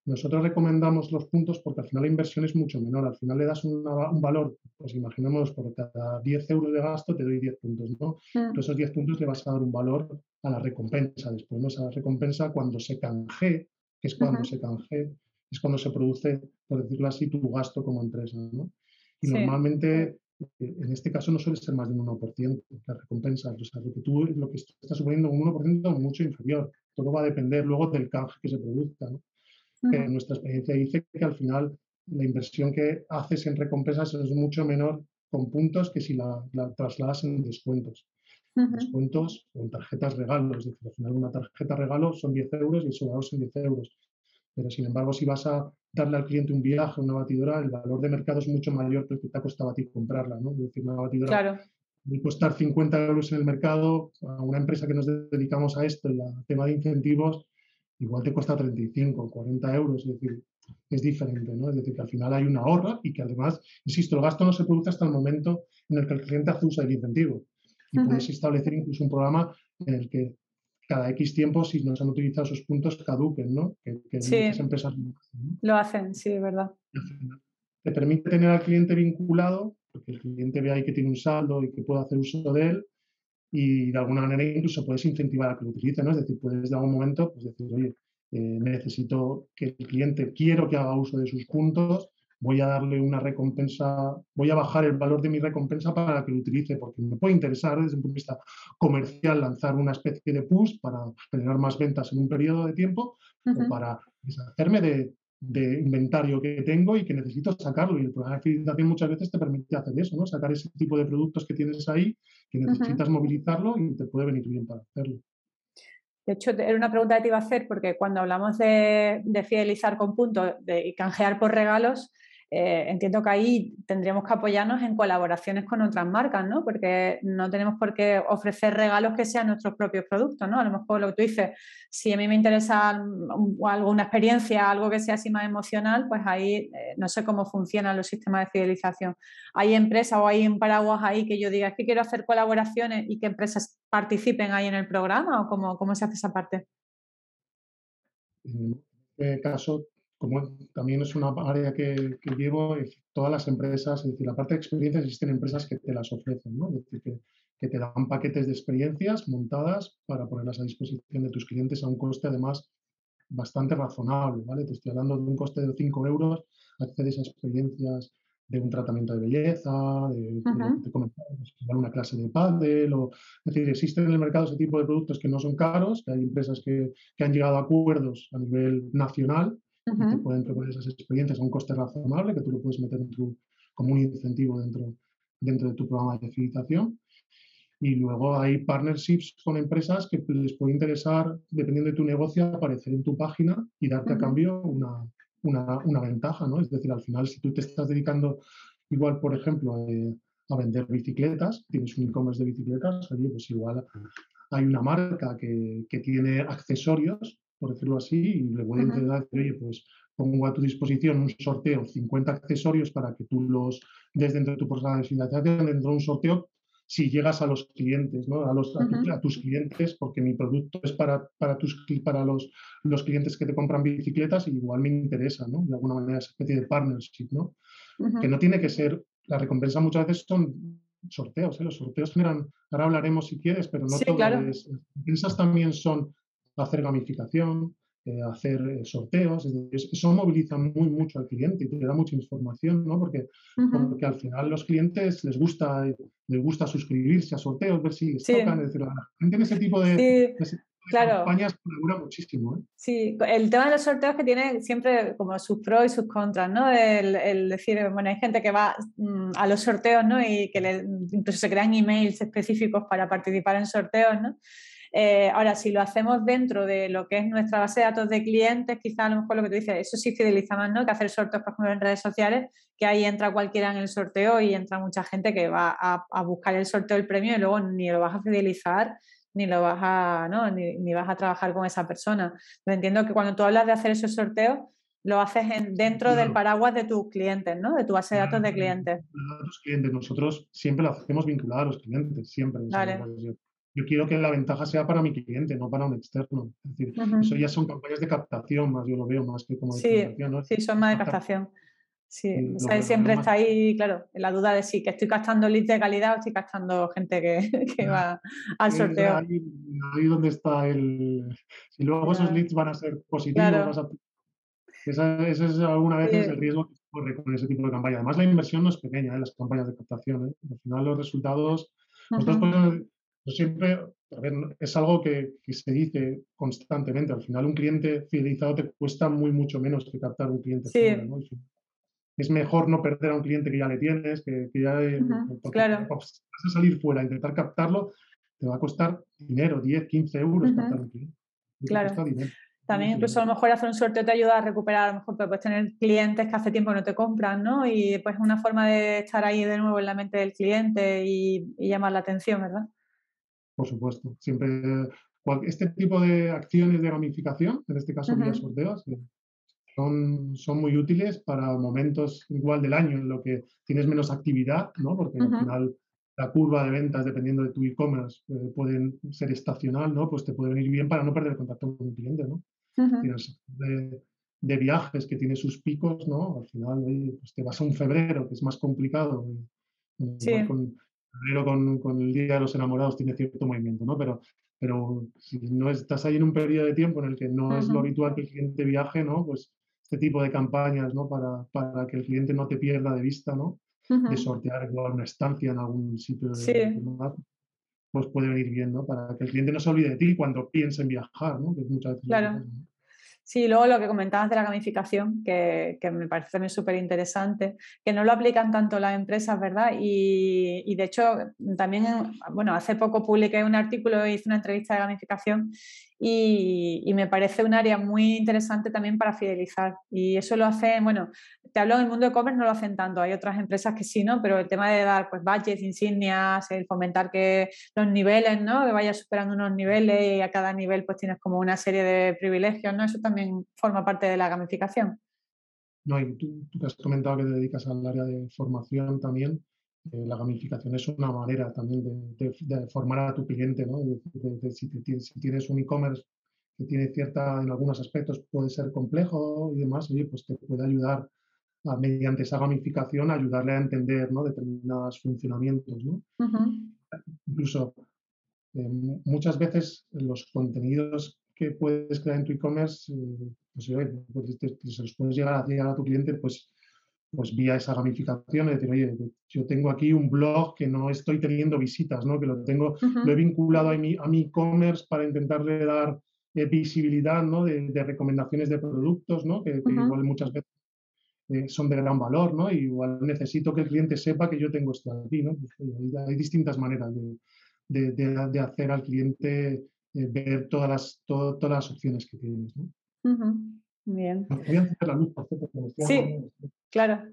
Nosotros recomendamos los puntos porque al final la inversión es mucho menor. Al final le das un valor, pues imaginemos, por cada 10 euros de gasto te doy 10 puntos, ¿no? Mm. esos 10 puntos le vas a dar un valor a la recompensa. Después, ¿no? A la recompensa cuando se canje, que es cuando se canje, es cuando se produce, por decirlo así, tu gasto como empresa, ¿no? Y normalmente, eh, en este caso, no suele ser más de un 1% la recompensa. O sea, lo que tú lo que estás suponiendo un 1% es mucho inferior. Todo va a depender luego del canje que se produzca, ¿no? Nuestra experiencia dice que al final la inversión que haces en recompensas es mucho menor con puntos que si la, trasladas en descuentos. Descuentos o en tarjetas regalo, es decir, al final una tarjeta regalo son 10 euros y el sobrado son 10 euros. Pero sin embargo, si vas a darle al cliente un viaje, una batidora, el valor de mercado es mucho mayor que el que te ha costado a ti comprarla. ¿no? Es decir, una batidora claro. puede costar 50 euros en el mercado, a una empresa que nos dedicamos a esto y al tema de incentivos, igual te cuesta 35, 40 euros, es decir, es diferente, ¿no? Es decir, que al final hay una ahorra y que además, insisto, el gasto no se produce hasta el momento en el que el cliente hace uso del incentivo. Y puedes establecer incluso un programa en el que cada X tiempo, si no se han utilizado esos puntos, caduquen, ¿no? Que, sí, empresas lo hacen, sí, es verdad. Te permite tener al cliente vinculado, porque el cliente ve ahí que tiene un saldo y que puede hacer uso de él, y de alguna manera incluso puedes incentivar a que lo utilice, ¿no? Es decir, puedes de algún momento pues decir, oye, eh, necesito que el cliente, quiero que haga uso de sus puntos, voy a darle una recompensa, voy a bajar el valor de mi recompensa para que lo utilice, porque me puede interesar desde un punto de vista comercial lanzar una especie de push para generar más ventas en un periodo de tiempo o para deshacerme de, de inventario que tengo y que necesito sacarlo. Y el programa de fidelización muchas veces te permite hacer eso, ¿no? Sacar ese tipo de productos que tienes ahí, que necesitas movilizarlo y te puede venir bien para hacerlo. De hecho, era una pregunta que te iba a hacer porque cuando hablamos de, fidelizar con puntos y canjear por regalos, eh, entiendo que ahí tendríamos que apoyarnos en colaboraciones con otras marcas, ¿no? Porque no tenemos por qué ofrecer regalos que sean nuestros propios productos, ¿no? A lo mejor lo que tú dices, si a mí me interesa alguna experiencia, algo que sea así más emocional, pues ahí eh, no sé cómo funcionan los sistemas de fidelización. ¿Hay empresas o hay un paraguas ahí que yo diga, es que quiero hacer colaboraciones y que empresas participen ahí en el programa o cómo, cómo se hace esa parte? En este caso, como también es una área que, llevo, todas las empresas, es decir, la parte de experiencias existen empresas que te las ofrecen, ¿no? Es decir, que, que, te dan paquetes de experiencias montadas para ponerlas a disposición de tus clientes a un coste además bastante razonable, ¿vale? Te estoy hablando de un coste de 5 euros, accedes a experiencias de un tratamiento de belleza, de, una clase de pádel, o, es decir, existen en el mercado ese tipo de productos que no son caros, que hay empresas que, que han llegado a acuerdos a nivel nacional y te pueden proponer esas experiencias a un coste razonable, que tú lo puedes meter en tu, como un incentivo dentro, dentro de tu programa de fidelización. Y luego hay partnerships con empresas que les puede interesar, dependiendo de tu negocio, aparecer en tu página y darte a cambio una, una, una, ventaja, ¿no? Es decir, al final, si tú te estás dedicando igual, por ejemplo, eh, a vender bicicletas, tienes un e-commerce de bicicletas, oye, pues igual hay una marca que, que tiene accesorios, por decirlo así, y le voy a entregar, oye, pues pongo a tu disposición un sorteo, 50 accesorios para que tú los des dentro de tu financiación, dentro de un sorteo si llegas a los clientes, ¿no? a, los, a, tus clientes, porque mi producto es para, para, tus, para los, los clientes que te compran bicicletas y igual me interesa, ¿no? de alguna manera, esa especie de partnership, ¿no? que no tiene que ser, la recompensa muchas veces son sorteos, ¿eh? los sorteos generan, ahora hablaremos si quieres, pero no todas las recompensas también son hacer gamificación, eh, hacer eh, sorteos, eso moviliza muy mucho al cliente y te da mucha información, ¿no? Porque, porque al final los clientes les gusta, les gusta suscribirse a sorteos, ver si les tocan, es decir, la gente en ese tipo de, campañas colabora muchísimo. ¿eh? Sí, el tema de los sorteos que tiene siempre como sus pros y sus contras, ¿no? El, decir, bueno, hay gente que va mm, a los sorteos, ¿no? Y que le, incluso se crean emails específicos para participar en sorteos, ¿no? Eh, ahora, si lo hacemos dentro de lo que es nuestra base de datos de clientes, quizá a lo mejor lo que tú dices, eso sí fideliza más, ¿no? Que hacer sorteos, por ejemplo, en redes sociales, que ahí entra cualquiera en el sorteo y entra mucha gente que va a, buscar el sorteo del premio y luego ni lo vas a fidelizar ni lo vas a, ¿no? ni, vas a trabajar con esa persona. Pero entiendo que cuando tú hablas de hacer esos sorteos, lo haces dentro del paraguas de tus clientes, ¿no? De tu base de datos de clientes. clientes. Nosotros siempre lo hacemos vinculado a los clientes, siempre yo quiero que la ventaja sea para mi cliente, no para un externo. Es decir, eso ya son campañas de captación, más yo lo veo más que como de sí, ¿no? Sí, son más de captación. Sí, siempre está ahí, claro, la duda de si que estoy captando leads de calidad o estoy captando gente que, que va al sorteo. Ahí, ahí, donde está el... Si luego esos leads van a ser positivos, ese es alguna vez el riesgo que se corre con ese tipo de campaña. Además, la inversión no es pequeña en ¿eh? las campañas de captación. ¿eh? Al final, los resultados. Nosotros siempre, es algo que, se dice constantemente. Al final, un cliente fidelizado te cuesta muy, mucho menos que captar un cliente. Es mejor no perder a un cliente que ya le tienes, que, ya. claro. Vas a salir fuera, intentar captarlo, te va a costar dinero, 10, 15 euros captar un cliente. Claro. También incluso a lo mejor hacer un sorteo te ayuda a recuperar, a lo mejor puedes tener clientes que hace tiempo no te compran, ¿no? Y pues es una forma de estar ahí de nuevo en la mente del cliente y, y llamar la atención, ¿verdad? Por supuesto. Siempre este tipo de acciones de gamificación, en este caso vía sorteos, eh, son, son muy útiles para momentos igual del año en lo que tienes menos actividad, ¿no? Porque al final la curva de ventas, dependiendo de tu e-commerce, eh, pueden ser estacional, ¿no? Pues te puede venir bien para no perder contacto con un cliente, ¿no? Tienes de, de, viajes que tiene sus picos, ¿no? Al final, pues te vas a un febrero, que es más complicado. Eh, con, febrero con, con, el Día de los Enamorados tiene cierto movimiento, ¿no? Pero, pero si no estás ahí en un periodo de tiempo en el que no es lo habitual que el cliente viaje, ¿no? Pues este tipo de campañas, ¿no? Para, para que el cliente no te pierda de vista, ¿no? De sortear igual una estancia en algún sitio de, pues puede venir bien, ¿no? Para que el cliente no se olvide de ti cuando piense en viajar, ¿no? Que muchas veces claro. Sí, luego lo que comentabas de la gamificación, que, que me parece también súper interesante, que no lo aplican tanto las empresas, ¿verdad? Y, y, de hecho, también, bueno, hace poco publiqué un artículo, hice una entrevista de gamificación y, me parece un área muy interesante también para fidelizar. Y eso lo hacen, bueno, te hablo del mundo de e-commerce, no lo hacen tanto, hay otras empresas que sí, ¿no? Pero el tema de dar pues budgets, insignias, el fomentar que los niveles, ¿no? Que vayas superando unos niveles y a cada nivel pues tienes como una serie de privilegios, ¿no? Eso también forma parte de la gamificación. No, y tú, tú has comentado que te dedicas al área de formación también. La gamificación es una manera también de, formar a tu cliente, ¿no? si, tienes un e-commerce que tiene cierta, en algunos aspectos puede ser complejo y demás, oye, pues te puede ayudar a, mediante esa gamificación a ayudarle a entender ¿no? determinados funcionamientos, ¿no? Incluso eh, muchas veces los contenidos que puedes crear en tu e-commerce, eh, pues, pues se los puedes llegar a, llegar a tu cliente, pues pues vía esa gamificación, es decir, oye, yo tengo aquí un blog que no estoy teniendo visitas, ¿no? que lo tengo, lo he vinculado a mi a mi e-commerce para intentarle dar eh, visibilidad ¿no? de, recomendaciones de productos, ¿no? que, igual muchas veces eh, son de gran valor, ¿no? Y igual necesito que el cliente sepa que yo tengo esto aquí, ¿no? Pues, hay, distintas maneras de, de, hacer al cliente eh, ver todas las, todas las opciones que tienes, ¿no? Bien. sí, claro.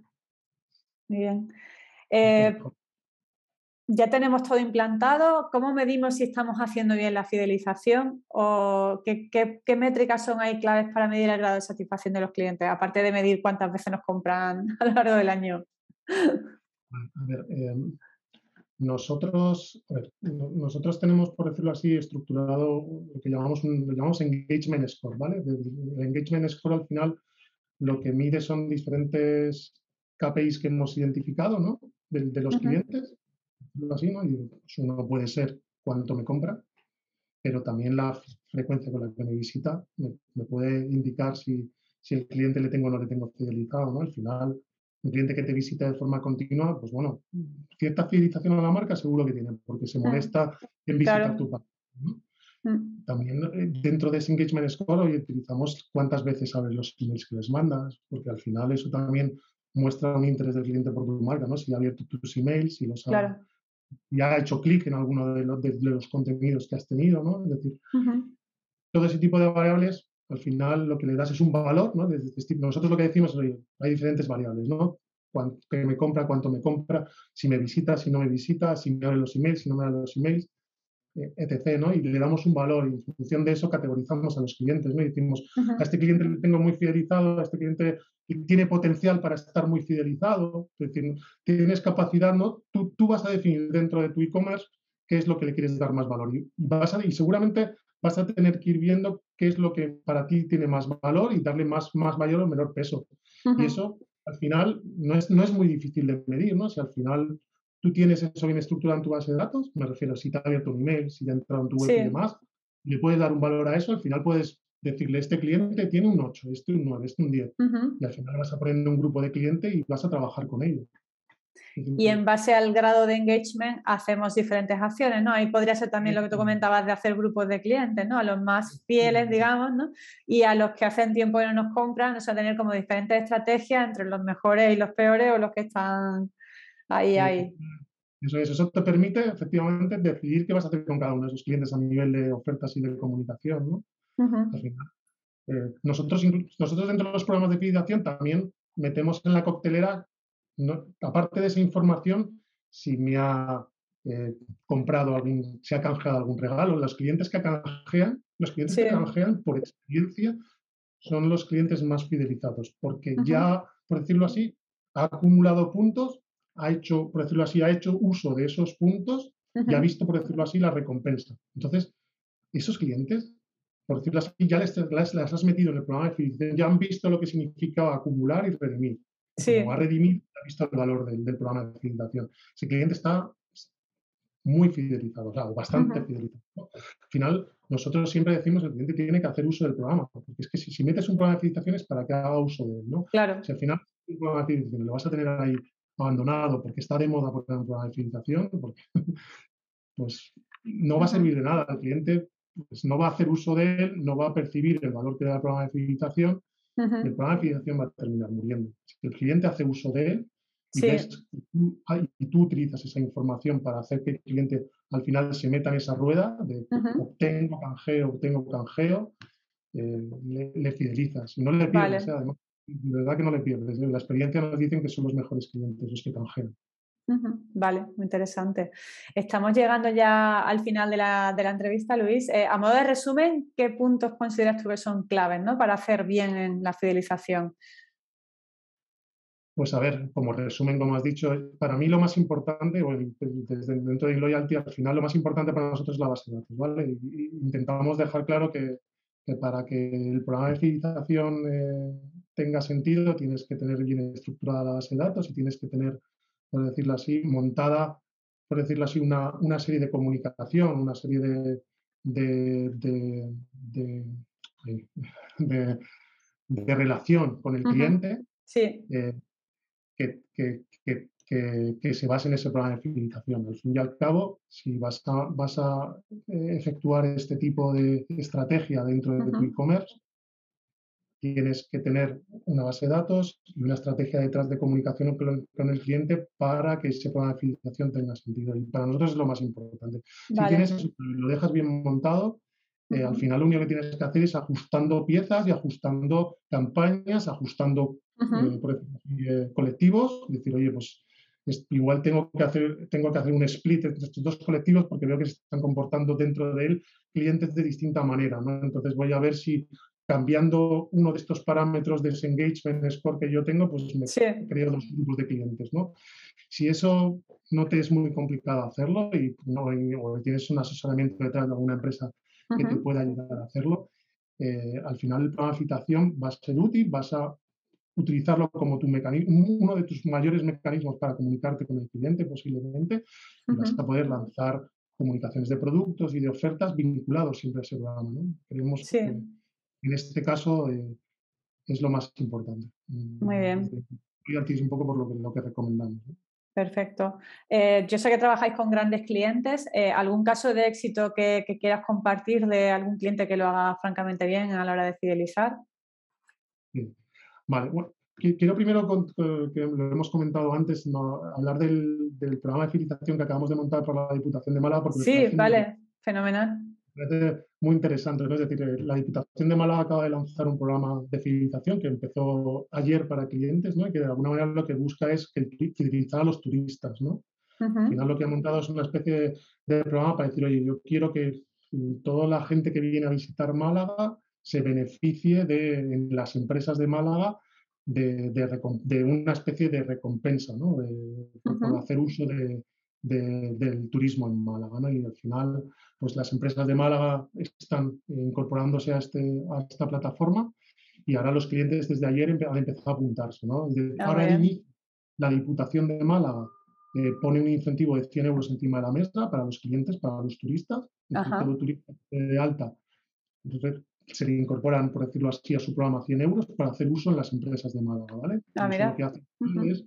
Muy bien. Eh, ya tenemos todo implantado. ¿Cómo medimos si estamos haciendo bien la fidelización? ¿O qué, métricas son ahí claves para medir el grado de satisfacción de los clientes? Aparte de medir cuántas veces nos compran a lo largo del año. A ver, em, nosotros, nosotros tenemos, por decirlo así, estructurado lo que llamamos, un, llamamos engagement score, ¿vale? El engagement score al final lo que mide son diferentes KPIs que hemos identificado, ¿no? De, los clientes, así, ¿no? Y pues, uno puede ser cuánto me compra, pero también la frecuencia con la que me visita me, puede indicar si, si el cliente le tengo o no le tengo fidelizado, ¿no? Al final un cliente que te visita de forma continua, pues bueno, cierta fidelización a la marca seguro que tiene, porque se molesta en visitar tu página. Mm. También eh, dentro de ese engagement score hoy utilizamos cuántas veces abres los emails que les mandas, porque al final eso también muestra un interés del cliente por tu marca, ¿no? Si ha abierto tus emails, si los ha, y ha hecho clic en alguno de los, de, los, contenidos que has tenido, ¿no? Es decir, todo ese tipo de variables al final lo que le das es un valor, ¿no? Nosotros lo que decimos es, hay diferentes variables, ¿no? Cuánto me compra, cuánto me compra, si me visita, si no me visita, si me abre los emails, si no me abre los emails, eh, etc., ¿no? Y le damos un valor y en función de eso categorizamos a los clientes, ¿no? Y decimos, a este cliente le tengo muy fidelizado, a este cliente tiene potencial para estar muy fidelizado, es decir, tienes capacidad, ¿no? Tú, tú vas a definir dentro de tu e-commerce qué es lo que le quieres dar más valor y, vas y seguramente vas a tener que ir viendo qué es lo que para ti tiene más valor y darle más, más mayor o menor peso. Y eso, al final, no es, no es muy difícil de medir, ¿no? Si al final tú tienes eso bien estructurado en tu base de datos, me refiero, si te ha abierto un email, si te ha entrado en tu web y demás, le puedes dar un valor a eso, al final puedes decirle, este cliente tiene un 8, este un 9, este un 10. Y al final vas a poner un grupo de clientes y vas a trabajar con ellos. Y en base al grado de engagement hacemos diferentes acciones, ¿no? Ahí podría ser también lo que tú comentabas de hacer grupos de clientes, ¿no? A los más fieles, digamos, ¿no? Y a los que hacen tiempo que no nos compran, o sea, tener como diferentes estrategias entre los mejores y los peores o los que están ahí, ahí. Eso, eso te permite efectivamente decidir qué vas a hacer con cada uno de esos clientes a nivel de ofertas y de comunicación, ¿no? Al final. Eh, nosotros, nosotros dentro de los programas de fidelización también metemos en la coctelera aparte de esa información, si me ha eh, comprado algún, se ha canjeado algún regalo, los clientes que canjean, los clientes que canjean por experiencia son los clientes más fidelizados, porque ya, por decirlo así, ha acumulado puntos, ha hecho, por decirlo así, ha hecho uso de esos puntos y ha visto, por decirlo así, la recompensa. Entonces, esos clientes, por decirlo así, ya les, las, has metido en el programa de fidelización, ya han visto lo que significa acumular y redimir. Sí. Como ha redimido, ha visto el valor del, programa de fidelización. Ese cliente está muy fidelizado, o bastante fidelizado. Al final, nosotros siempre decimos que el cliente tiene que hacer uso del programa, porque es que si, metes un programa de fidelización es para que haga uso de él, ¿no? Claro. Si al final un programa de fidelización lo vas a tener ahí abandonado porque está de moda por un programa de fidelización, pues no va a servir de nada. El cliente pues, no va a hacer uso de él, no va a percibir el valor que da el programa de fidelización el programa de fidelización va a terminar muriendo. Si el cliente hace uso de él y, tú, utilizas esa información para hacer que el cliente al final se meta en esa rueda de obtengo canjeo, obtengo canjeo, eh, le, fidelizas. Si no le pierdes, además, de verdad que no le pierdes. La experiencia nos dicen que son los mejores clientes los que canjean. Vale, muy interesante. Estamos llegando ya al final de la, de la entrevista, Luis. Eh, a modo de resumen, ¿qué puntos consideras tú que son claves ¿no? para hacer bien en la fidelización? Pues a ver, como resumen, como has dicho, para mí lo más importante, desde dentro de Loyalty, al final lo más importante para nosotros es la base de datos, ¿vale? intentamos dejar claro que, para que el programa de fidelización eh, tenga sentido, tienes que tener bien estructurada la base de datos y tienes que tener por decirlo así, montada, por decirlo así, una, una serie de comunicación, una serie de, de, de, de relación con el cliente sí. Eh, que, que, que, que, se base en ese programa de fidelización. Al fin y al cabo, si vas a, vas a eh, efectuar este tipo de estrategia dentro de tu e-commerce, tienes que tener una base de datos y una estrategia detrás de comunicación con el cliente para que ese programa de fidelización tenga sentido. Y para nosotros es lo más importante. Si tienes eso, lo dejas bien montado, eh, al final lo único que tienes que hacer es ajustando piezas y ajustando campañas, ajustando eh, eh, colectivos, decir, oye, pues igual tengo que, hacer, tengo que hacer un split entre estos dos colectivos porque veo que se están comportando dentro de él clientes de distinta manera. ¿no? Entonces voy a ver si cambiando uno de estos parámetros de ese engagement score que yo tengo, pues me creo dos grupos de clientes, ¿no? Si eso no te es muy complicado hacerlo y, no, o tienes un asesoramiento detrás de alguna empresa que te pueda ayudar a hacerlo, eh, al final el programa de citación va a ser útil, vas a utilizarlo como tu mecanismo, uno de tus mayores mecanismos para comunicarte con el cliente posiblemente, y vas a poder lanzar comunicaciones de productos y de ofertas vinculados siempre a ese programa. ¿no? Creemos que en este caso eh, es lo más importante. Muy bien. Es un poco por lo que, lo que recomendamos. Perfecto. Eh, yo sé que trabajáis con grandes clientes. Eh, ¿Algún caso de éxito que, quieras compartir de algún cliente que lo haga francamente bien a la hora de fidelizar? Vale, bueno, quiero primero, que lo hemos comentado antes, hablar del, programa de fidelización que acabamos de montar por la Diputación de Málaga. sí, vale, fenomenal parece muy interesante. Es decir, eh, la Diputación de Málaga acaba de lanzar un programa de fidelización que empezó ayer para clientes, ¿no? y que de alguna manera lo que busca es fidelizar a los turistas. ¿no? Al final lo que ha montado es una especie de, programa para decir, oye, yo quiero que toda la gente que viene a visitar Málaga se beneficie de las empresas de Málaga de, de, una especie de recompensa, ¿no? de, por hacer uso de, del turismo en Málaga. ¿no? Y al final, pues las empresas de Málaga están incorporándose a, este, a esta plataforma y ahora los clientes desde ayer han empezado a apuntarse. ¿no? Ah, ahora la Diputación de Málaga eh, pone un incentivo de 100 euros encima de la mesa para los clientes, para los turistas, todo turista de alta. Entonces, se le incorporan, por decirlo así, a su programa 100 euros para hacer uso en las empresas de Málaga. ¿vale? Ah, lo que hace es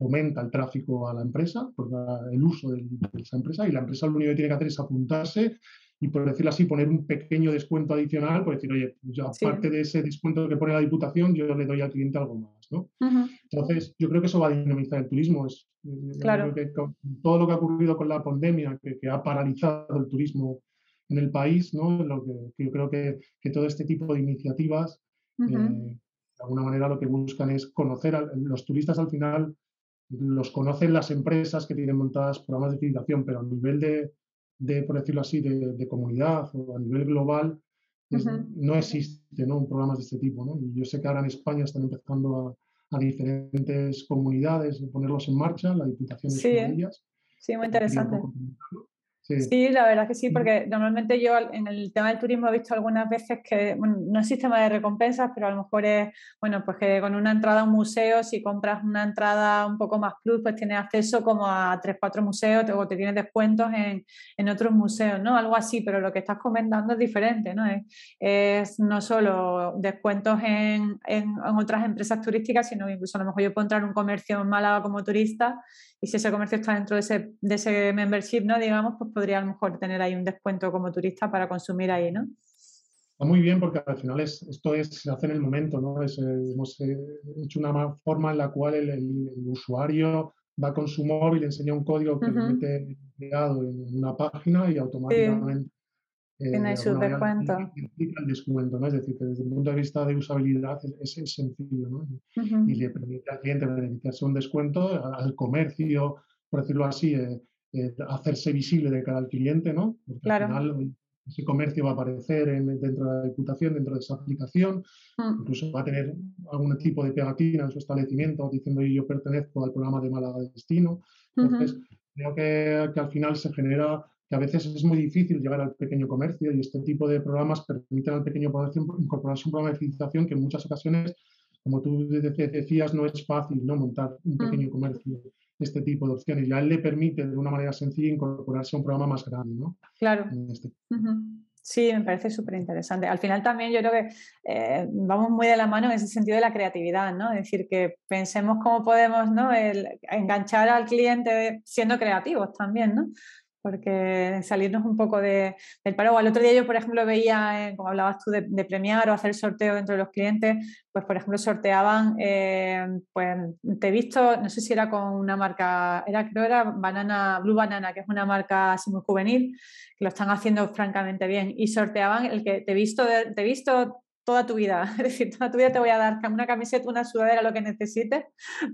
aumenta el tráfico a la empresa, por el uso de, esa empresa, y la empresa lo único que tiene que hacer es apuntarse y, por decirlo así, poner un pequeño descuento adicional, por decir, oye, pues aparte de ese descuento que pone la Diputación, yo le doy al cliente algo más. ¿no? Entonces, yo creo que eso va a dinamizar el turismo. Es, claro. todo lo que ha ocurrido con la pandemia, que, ha paralizado el turismo en el país, ¿no? lo que, yo creo que, que, todo este tipo de iniciativas, eh, de alguna manera lo que buscan es conocer a los turistas al final los conocen las empresas que tienen montadas programas de fidelización, pero a nivel de, por decirlo así, de, comunidad o a nivel global, no existe ¿no? un programa de este tipo. ¿no? Y yo sé que ahora en España están empezando a, diferentes comunidades a ponerlos en marcha, la Diputación de ellas. Sí, muy interesante. Sí. la verdad que sí, porque normalmente yo en el tema del turismo he visto algunas veces que no es sistema de recompensas, pero a lo mejor es, bueno, pues que con una entrada a un museo, si compras una entrada un poco más plus, pues tienes acceso como a tres, cuatro museos o te tienes descuentos en, en otros museos, ¿no? Algo así, pero lo que estás comentando es diferente, ¿no? Es, es no solo descuentos en, en, en, otras empresas turísticas, sino incluso a lo mejor yo puedo entrar en un comercio en Málaga como turista y si ese comercio está dentro de ese, de ese membership, ¿no? Digamos, pues podría a lo mejor tener ahí un descuento como turista para consumir ahí, ¿no? Está muy bien porque al final es, esto es, se hace en el momento, ¿no? Es, eh, hemos eh, hecho una forma en la cual el, usuario va con su móvil, enseña un código que lo mete pegado en una página y automáticamente Tiene su descuento. el descuento, ¿no? Es decir, que desde el punto de vista de usabilidad es, es sencillo, ¿no? Y le permite al cliente beneficiarse un descuento, al comercio, por decirlo así, eh, eh, hacerse visible de cara al cliente, ¿no? Porque claro. al final ese comercio va a aparecer dentro de la Diputación, dentro de esa aplicación, mm. incluso va a tener algún tipo de pegatina en su establecimiento diciendo yo pertenezco al programa de Málaga de Destino. Entonces, creo que, que, al final se genera que a veces es muy difícil llegar al pequeño comercio y este tipo de programas permiten al pequeño comercio incorporarse a un programa de fidelización que en muchas ocasiones, como tú decías, no es fácil ¿no? montar un mm. pequeño comercio este tipo de opciones. Y a él le permite de una manera sencilla incorporarse a un programa más grande. ¿no? Claro. Este sí, me parece súper interesante. Al final también yo creo que eh, vamos muy de la mano en ese sentido de la creatividad, ¿no? Es decir, que pensemos cómo podemos ¿no? enganchar al cliente siendo creativos también, ¿no? Porque salirnos un poco de, del paro. Al otro día yo, por ejemplo, veía, eh, como hablabas tú, de, premiar o hacer sorteo dentro de los clientes, pues, por ejemplo, sorteaban, eh, pues, te he visto, no sé si era con una marca, era creo era Banana, Blue Banana, que es una marca así muy juvenil, que lo están haciendo francamente bien, y sorteaban el que te he visto, te he visto toda tu vida. Es decir, toda tu vida te voy a dar una camiseta, una sudadera, lo que necesites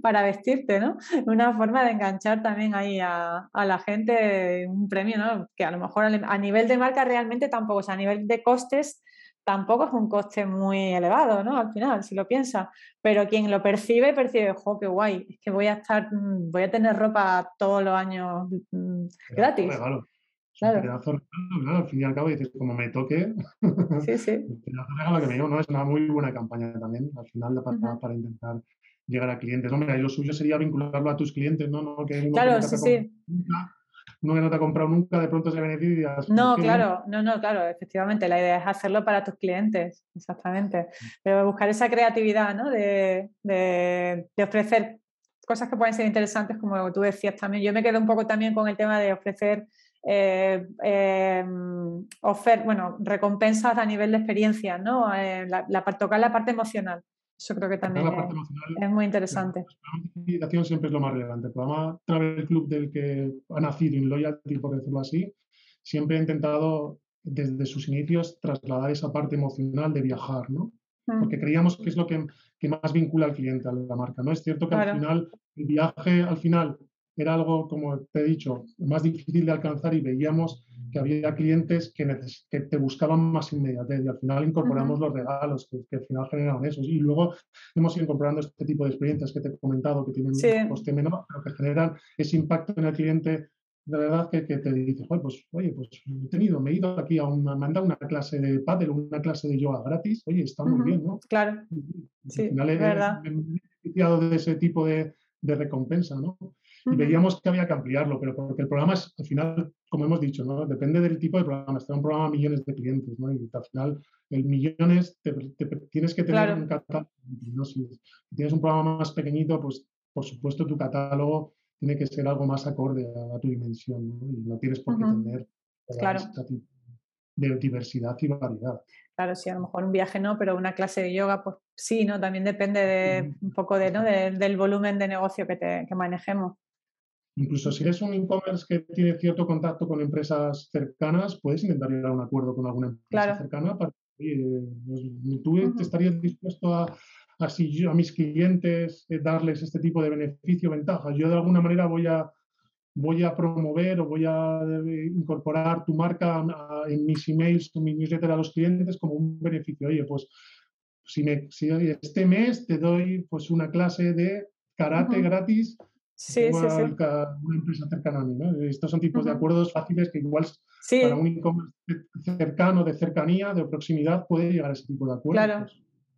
para vestirte, ¿no? Una forma de enganchar también ahí a, la gente un premio, ¿no? Que a lo mejor a nivel de marca realmente tampoco, o sea, a nivel de costes tampoco es un coste muy elevado, ¿no? Al final, si lo piensas. Pero quien lo percibe, percibe, jo, qué guay, es que voy a estar, mm, voy a tener ropa todos los años mm, gratis. Claro. Al fin y al cabo dices, como me toque, sí, sí. que me digo, ¿no? Es una muy buena campaña también, al final, para, para intentar llegar a clientes. Hombre, y lo suyo sería vincularlo a tus clientes, ¿no? no que claro, sí, sí. uno que no te ha comprado nunca, de pronto se beneficia. No, claro, no, no, claro, efectivamente, la idea es hacerlo para tus clientes, exactamente. Pero buscar esa creatividad, ¿no? De, de, de ofrecer cosas que pueden ser interesantes, como tú decías también. Yo me quedo un poco también con el tema de ofrecer eh, eh, bueno, recompensas a nivel de experiencia, ¿no? Eh, la, tocar la parte emocional. Eso creo que también es, muy interesante. La siempre es lo más relevante. El programa Travel Club del que ha nacido en Loyalty, por decirlo así, siempre ha intentado desde sus inicios trasladar esa parte emocional de viajar, ¿no? Mm. Porque creíamos que es lo que, que, más vincula al cliente a la marca, ¿no? Es cierto que al final el viaje, al final, era algo, como te he dicho, más difícil de alcanzar y veíamos que había clientes que, que te buscaban más inmediatez y al final incorporamos los regalos que, al final generan esos. Y luego hemos ido incorporando este tipo de experiencias que te he comentado que tienen un coste menor, pero que generan ese impacto en el cliente de verdad que, que te dice, oye, pues, oye, pues he tenido, me he ido aquí a una, me una clase de pádel, una clase de yoga gratis, oye, está muy bien, ¿no? Claro, sí, al final verdad. he beneficiado de ese tipo de, de recompensa, ¿no? Y veíamos que había que ampliarlo, pero porque el programa es, al final, como hemos dicho, ¿no? depende del tipo de programa. Está un programa a millones de clientes, ¿no? y al final, el millones tienes que tener un catálogo. Si tienes un programa más pequeñito, pues por supuesto tu catálogo tiene que ser algo más acorde a, tu dimensión, ¿no? y no tienes por qué tener claro. de diversidad y variedad. Claro, sí, a lo mejor un viaje no, pero una clase de yoga, pues sí, ¿no? También depende de un poco de, ¿no? del volumen de negocio que, te, que manejemos. Incluso si eres un e-commerce que tiene cierto contacto con empresas cercanas, puedes intentar llegar a un acuerdo con alguna empresa cercana para que pues, tú te estarías dispuesto a, a, a mis clientes eh, darles este tipo de beneficio, ventajas. Yo de alguna manera voy a, voy a promover o voy a eh, incorporar tu marca en mis emails, en mi newsletter a los clientes como un beneficio. Oye, pues si, me, si este mes te doy pues una clase de karate gratis Sí, sí, sí. Una empresa cercana a mí. ¿no? Estos son tipos de acuerdos fáciles que igual para un e-commerce cercano, de cercanía, de proximidad, puede llegar a ese tipo de acuerdos. Claro.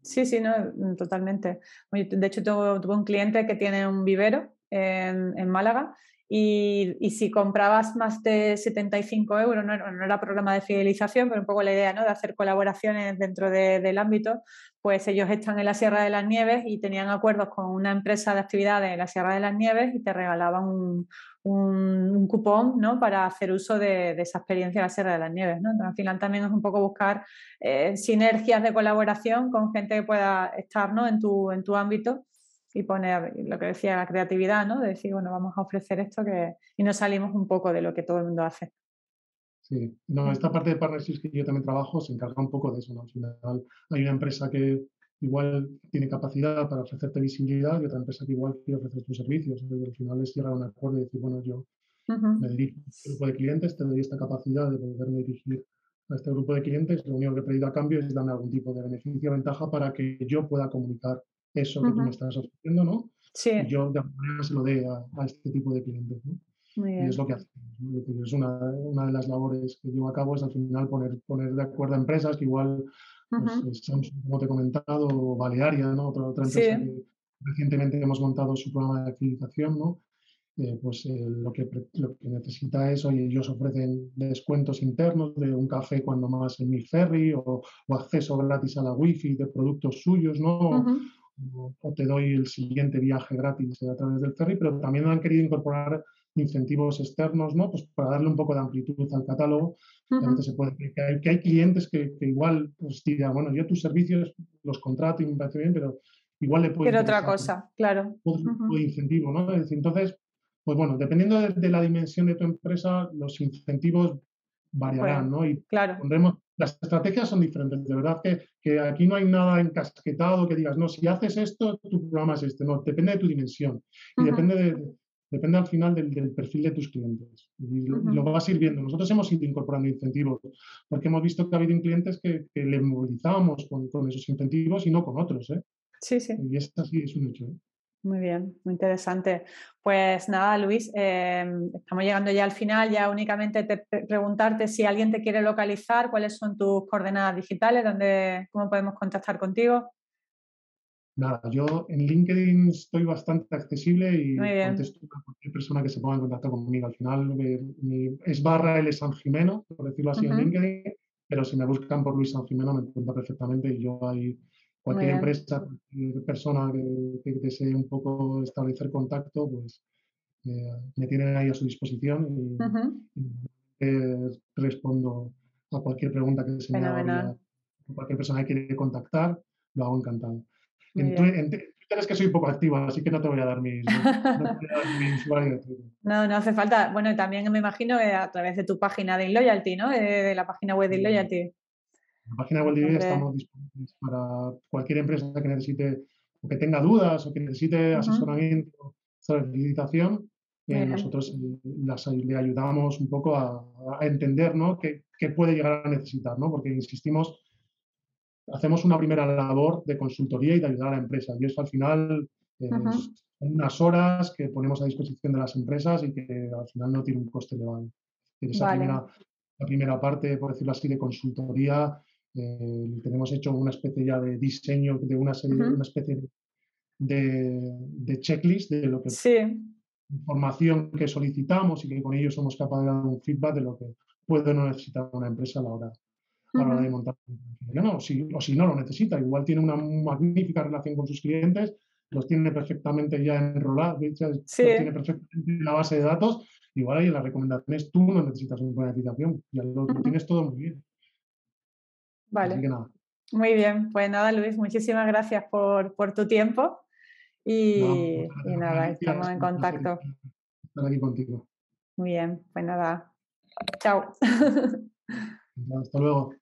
Sí, sí, no, mm, totalmente. De hecho, tuve, un cliente que tiene un vivero en, en Málaga y, y, si comprabas más de 75 euros, no, era programa de fidelización, pero un poco la idea ¿no? de hacer colaboraciones dentro del ámbito, pues ellos están en la Sierra de las Nieves y tenían acuerdos con una empresa de actividades en la Sierra de las Nieves y te regalaban un, un, cupón ¿no? para hacer uso de, esa experiencia en la Sierra de las Nieves. ¿no? al final también es un poco buscar eh, sinergias de colaboración con gente que pueda estar ¿no? en, tu, en tu ámbito y poner lo que decía la creatividad, ¿no? De decir, bueno, vamos a ofrecer esto que, y nos salimos un poco de lo que todo el mundo hace. Sí, no, esta parte de partnerships que yo también trabajo se encarga un poco de eso, ¿no? Al final hay una empresa que igual tiene capacidad para ofrecerte visibilidad y otra empresa que igual quiere ofrecer tus servicios. Y al final es llegar a un acuerdo y decir, bueno, yo me dirijo a este grupo de clientes, te doy esta capacidad de poderme dirigir a este grupo de clientes, lo único que he pedido a cambio es darme algún tipo de beneficio o ventaja para que yo pueda comunicar eso que tú me estás ofreciendo, ¿no? Sí. Y yo de alguna manera se lo dé a, este tipo de clientes, ¿no? Y es lo que hacemos. Es una, una, de las labores que llevo a cabo es al final poner, poner de acuerdo a empresas que igual pues, como te he comentado, o Balearia, ¿no? otra, otra empresa que recientemente hemos montado su programa de fidelización, ¿no? Eh, pues eh, lo, que, lo que necesita es, oye, ellos ofrecen descuentos internos de un café cuando más en mi ferry o, o, acceso gratis a la wifi de productos suyos, ¿no? O, o, te doy el siguiente viaje gratis a través del ferry, pero también han querido incorporar incentivos externos, ¿no? Pues para darle un poco de amplitud al catálogo. se puede, que, hay, que hay clientes que, que, igual pues digan, bueno, yo tus servicios los contrato y me parece bien, pero igual le puedo... Pero otra cosa, claro. Otro incentivo, ¿no? entonces, pues bueno, dependiendo de, la dimensión de tu empresa, los incentivos variarán, ¿no? Y claro. pondremos, las estrategias son diferentes. De verdad que, que, aquí no hay nada encasquetado que digas, no, si haces esto, tu programa es este. No, depende de tu dimensión. Y depende de, depende al final del, perfil de tus clientes. Y lo, vas a ir viendo. Nosotros hemos ido incorporando incentivos porque hemos visto que ha habido clientes que, que le movilizábamos con, con, esos incentivos y no con otros. ¿eh? Sí, sí. Y esto sí es un hecho. ¿eh? Muy bien, muy interesante. Pues nada, Luis, em, estamos llegando ya al final. Ya únicamente te preguntarte si alguien te quiere localizar, cuáles son tus coordenadas digitales, dónde, cómo podemos contactar contigo. Nada, yo en LinkedIn estoy bastante accesible y contesto a cualquier persona que se ponga en contacto conmigo. Al final es barra L San Jimeno, por decirlo así, en LinkedIn, pero si me buscan por Luis San Jimeno me encuentro perfectamente y yo hay cualquier empresa, cualquier persona que, desee un poco establecer contacto, pues eh, me tienen ahí a su disposición y, respondo a cualquier pregunta que se me haga. Cualquier persona que quiere contactar, lo hago encantado. En, Twitter es que soy un poco activo, así que no te voy a dar mis, no, no, no hace falta. Bueno, también me imagino que a través de tu página de InLoyalty, ¿no? De, la página web de InLoyalty. En la página web de InLoyalty estamos disponibles para cualquier empresa que necesite o que tenga dudas o que necesite asesoramiento sobre felicitación. Eh, nosotros eh, las, le ayudamos un poco a, a entender ¿no? qué, qué, puede llegar a necesitar, ¿no? porque insistimos hacemos una primera labor de consultoría y de ayudar a la empresa. Y eso al final eh, son unas horas que ponemos a disposición de las empresas y que al final no tiene un coste elevado. Esa primera, la primera parte, por decirlo así, de consultoría, eh, tenemos hecho una especie ya de diseño de una serie, una especie de, de, checklist de lo que sí. información que solicitamos y que con ello somos capaces de dar un feedback de lo que puede o no necesitar una empresa a la hora a la hora de montar no, si, o si no lo necesita, igual tiene una magnífica relación con sus clientes, los tiene perfectamente ya enrolados, tiene perfectamente la base de datos, igual ahí en las recomendaciones tú no necesitas una planificación, ya lo, tienes todo muy bien. Vale. Muy bien, pues nada, Luis, muchísimas gracias por, por tu tiempo y, y nada, estamos en contacto. Estar aquí contigo. Muy bien, pues nada, chao. Hasta luego.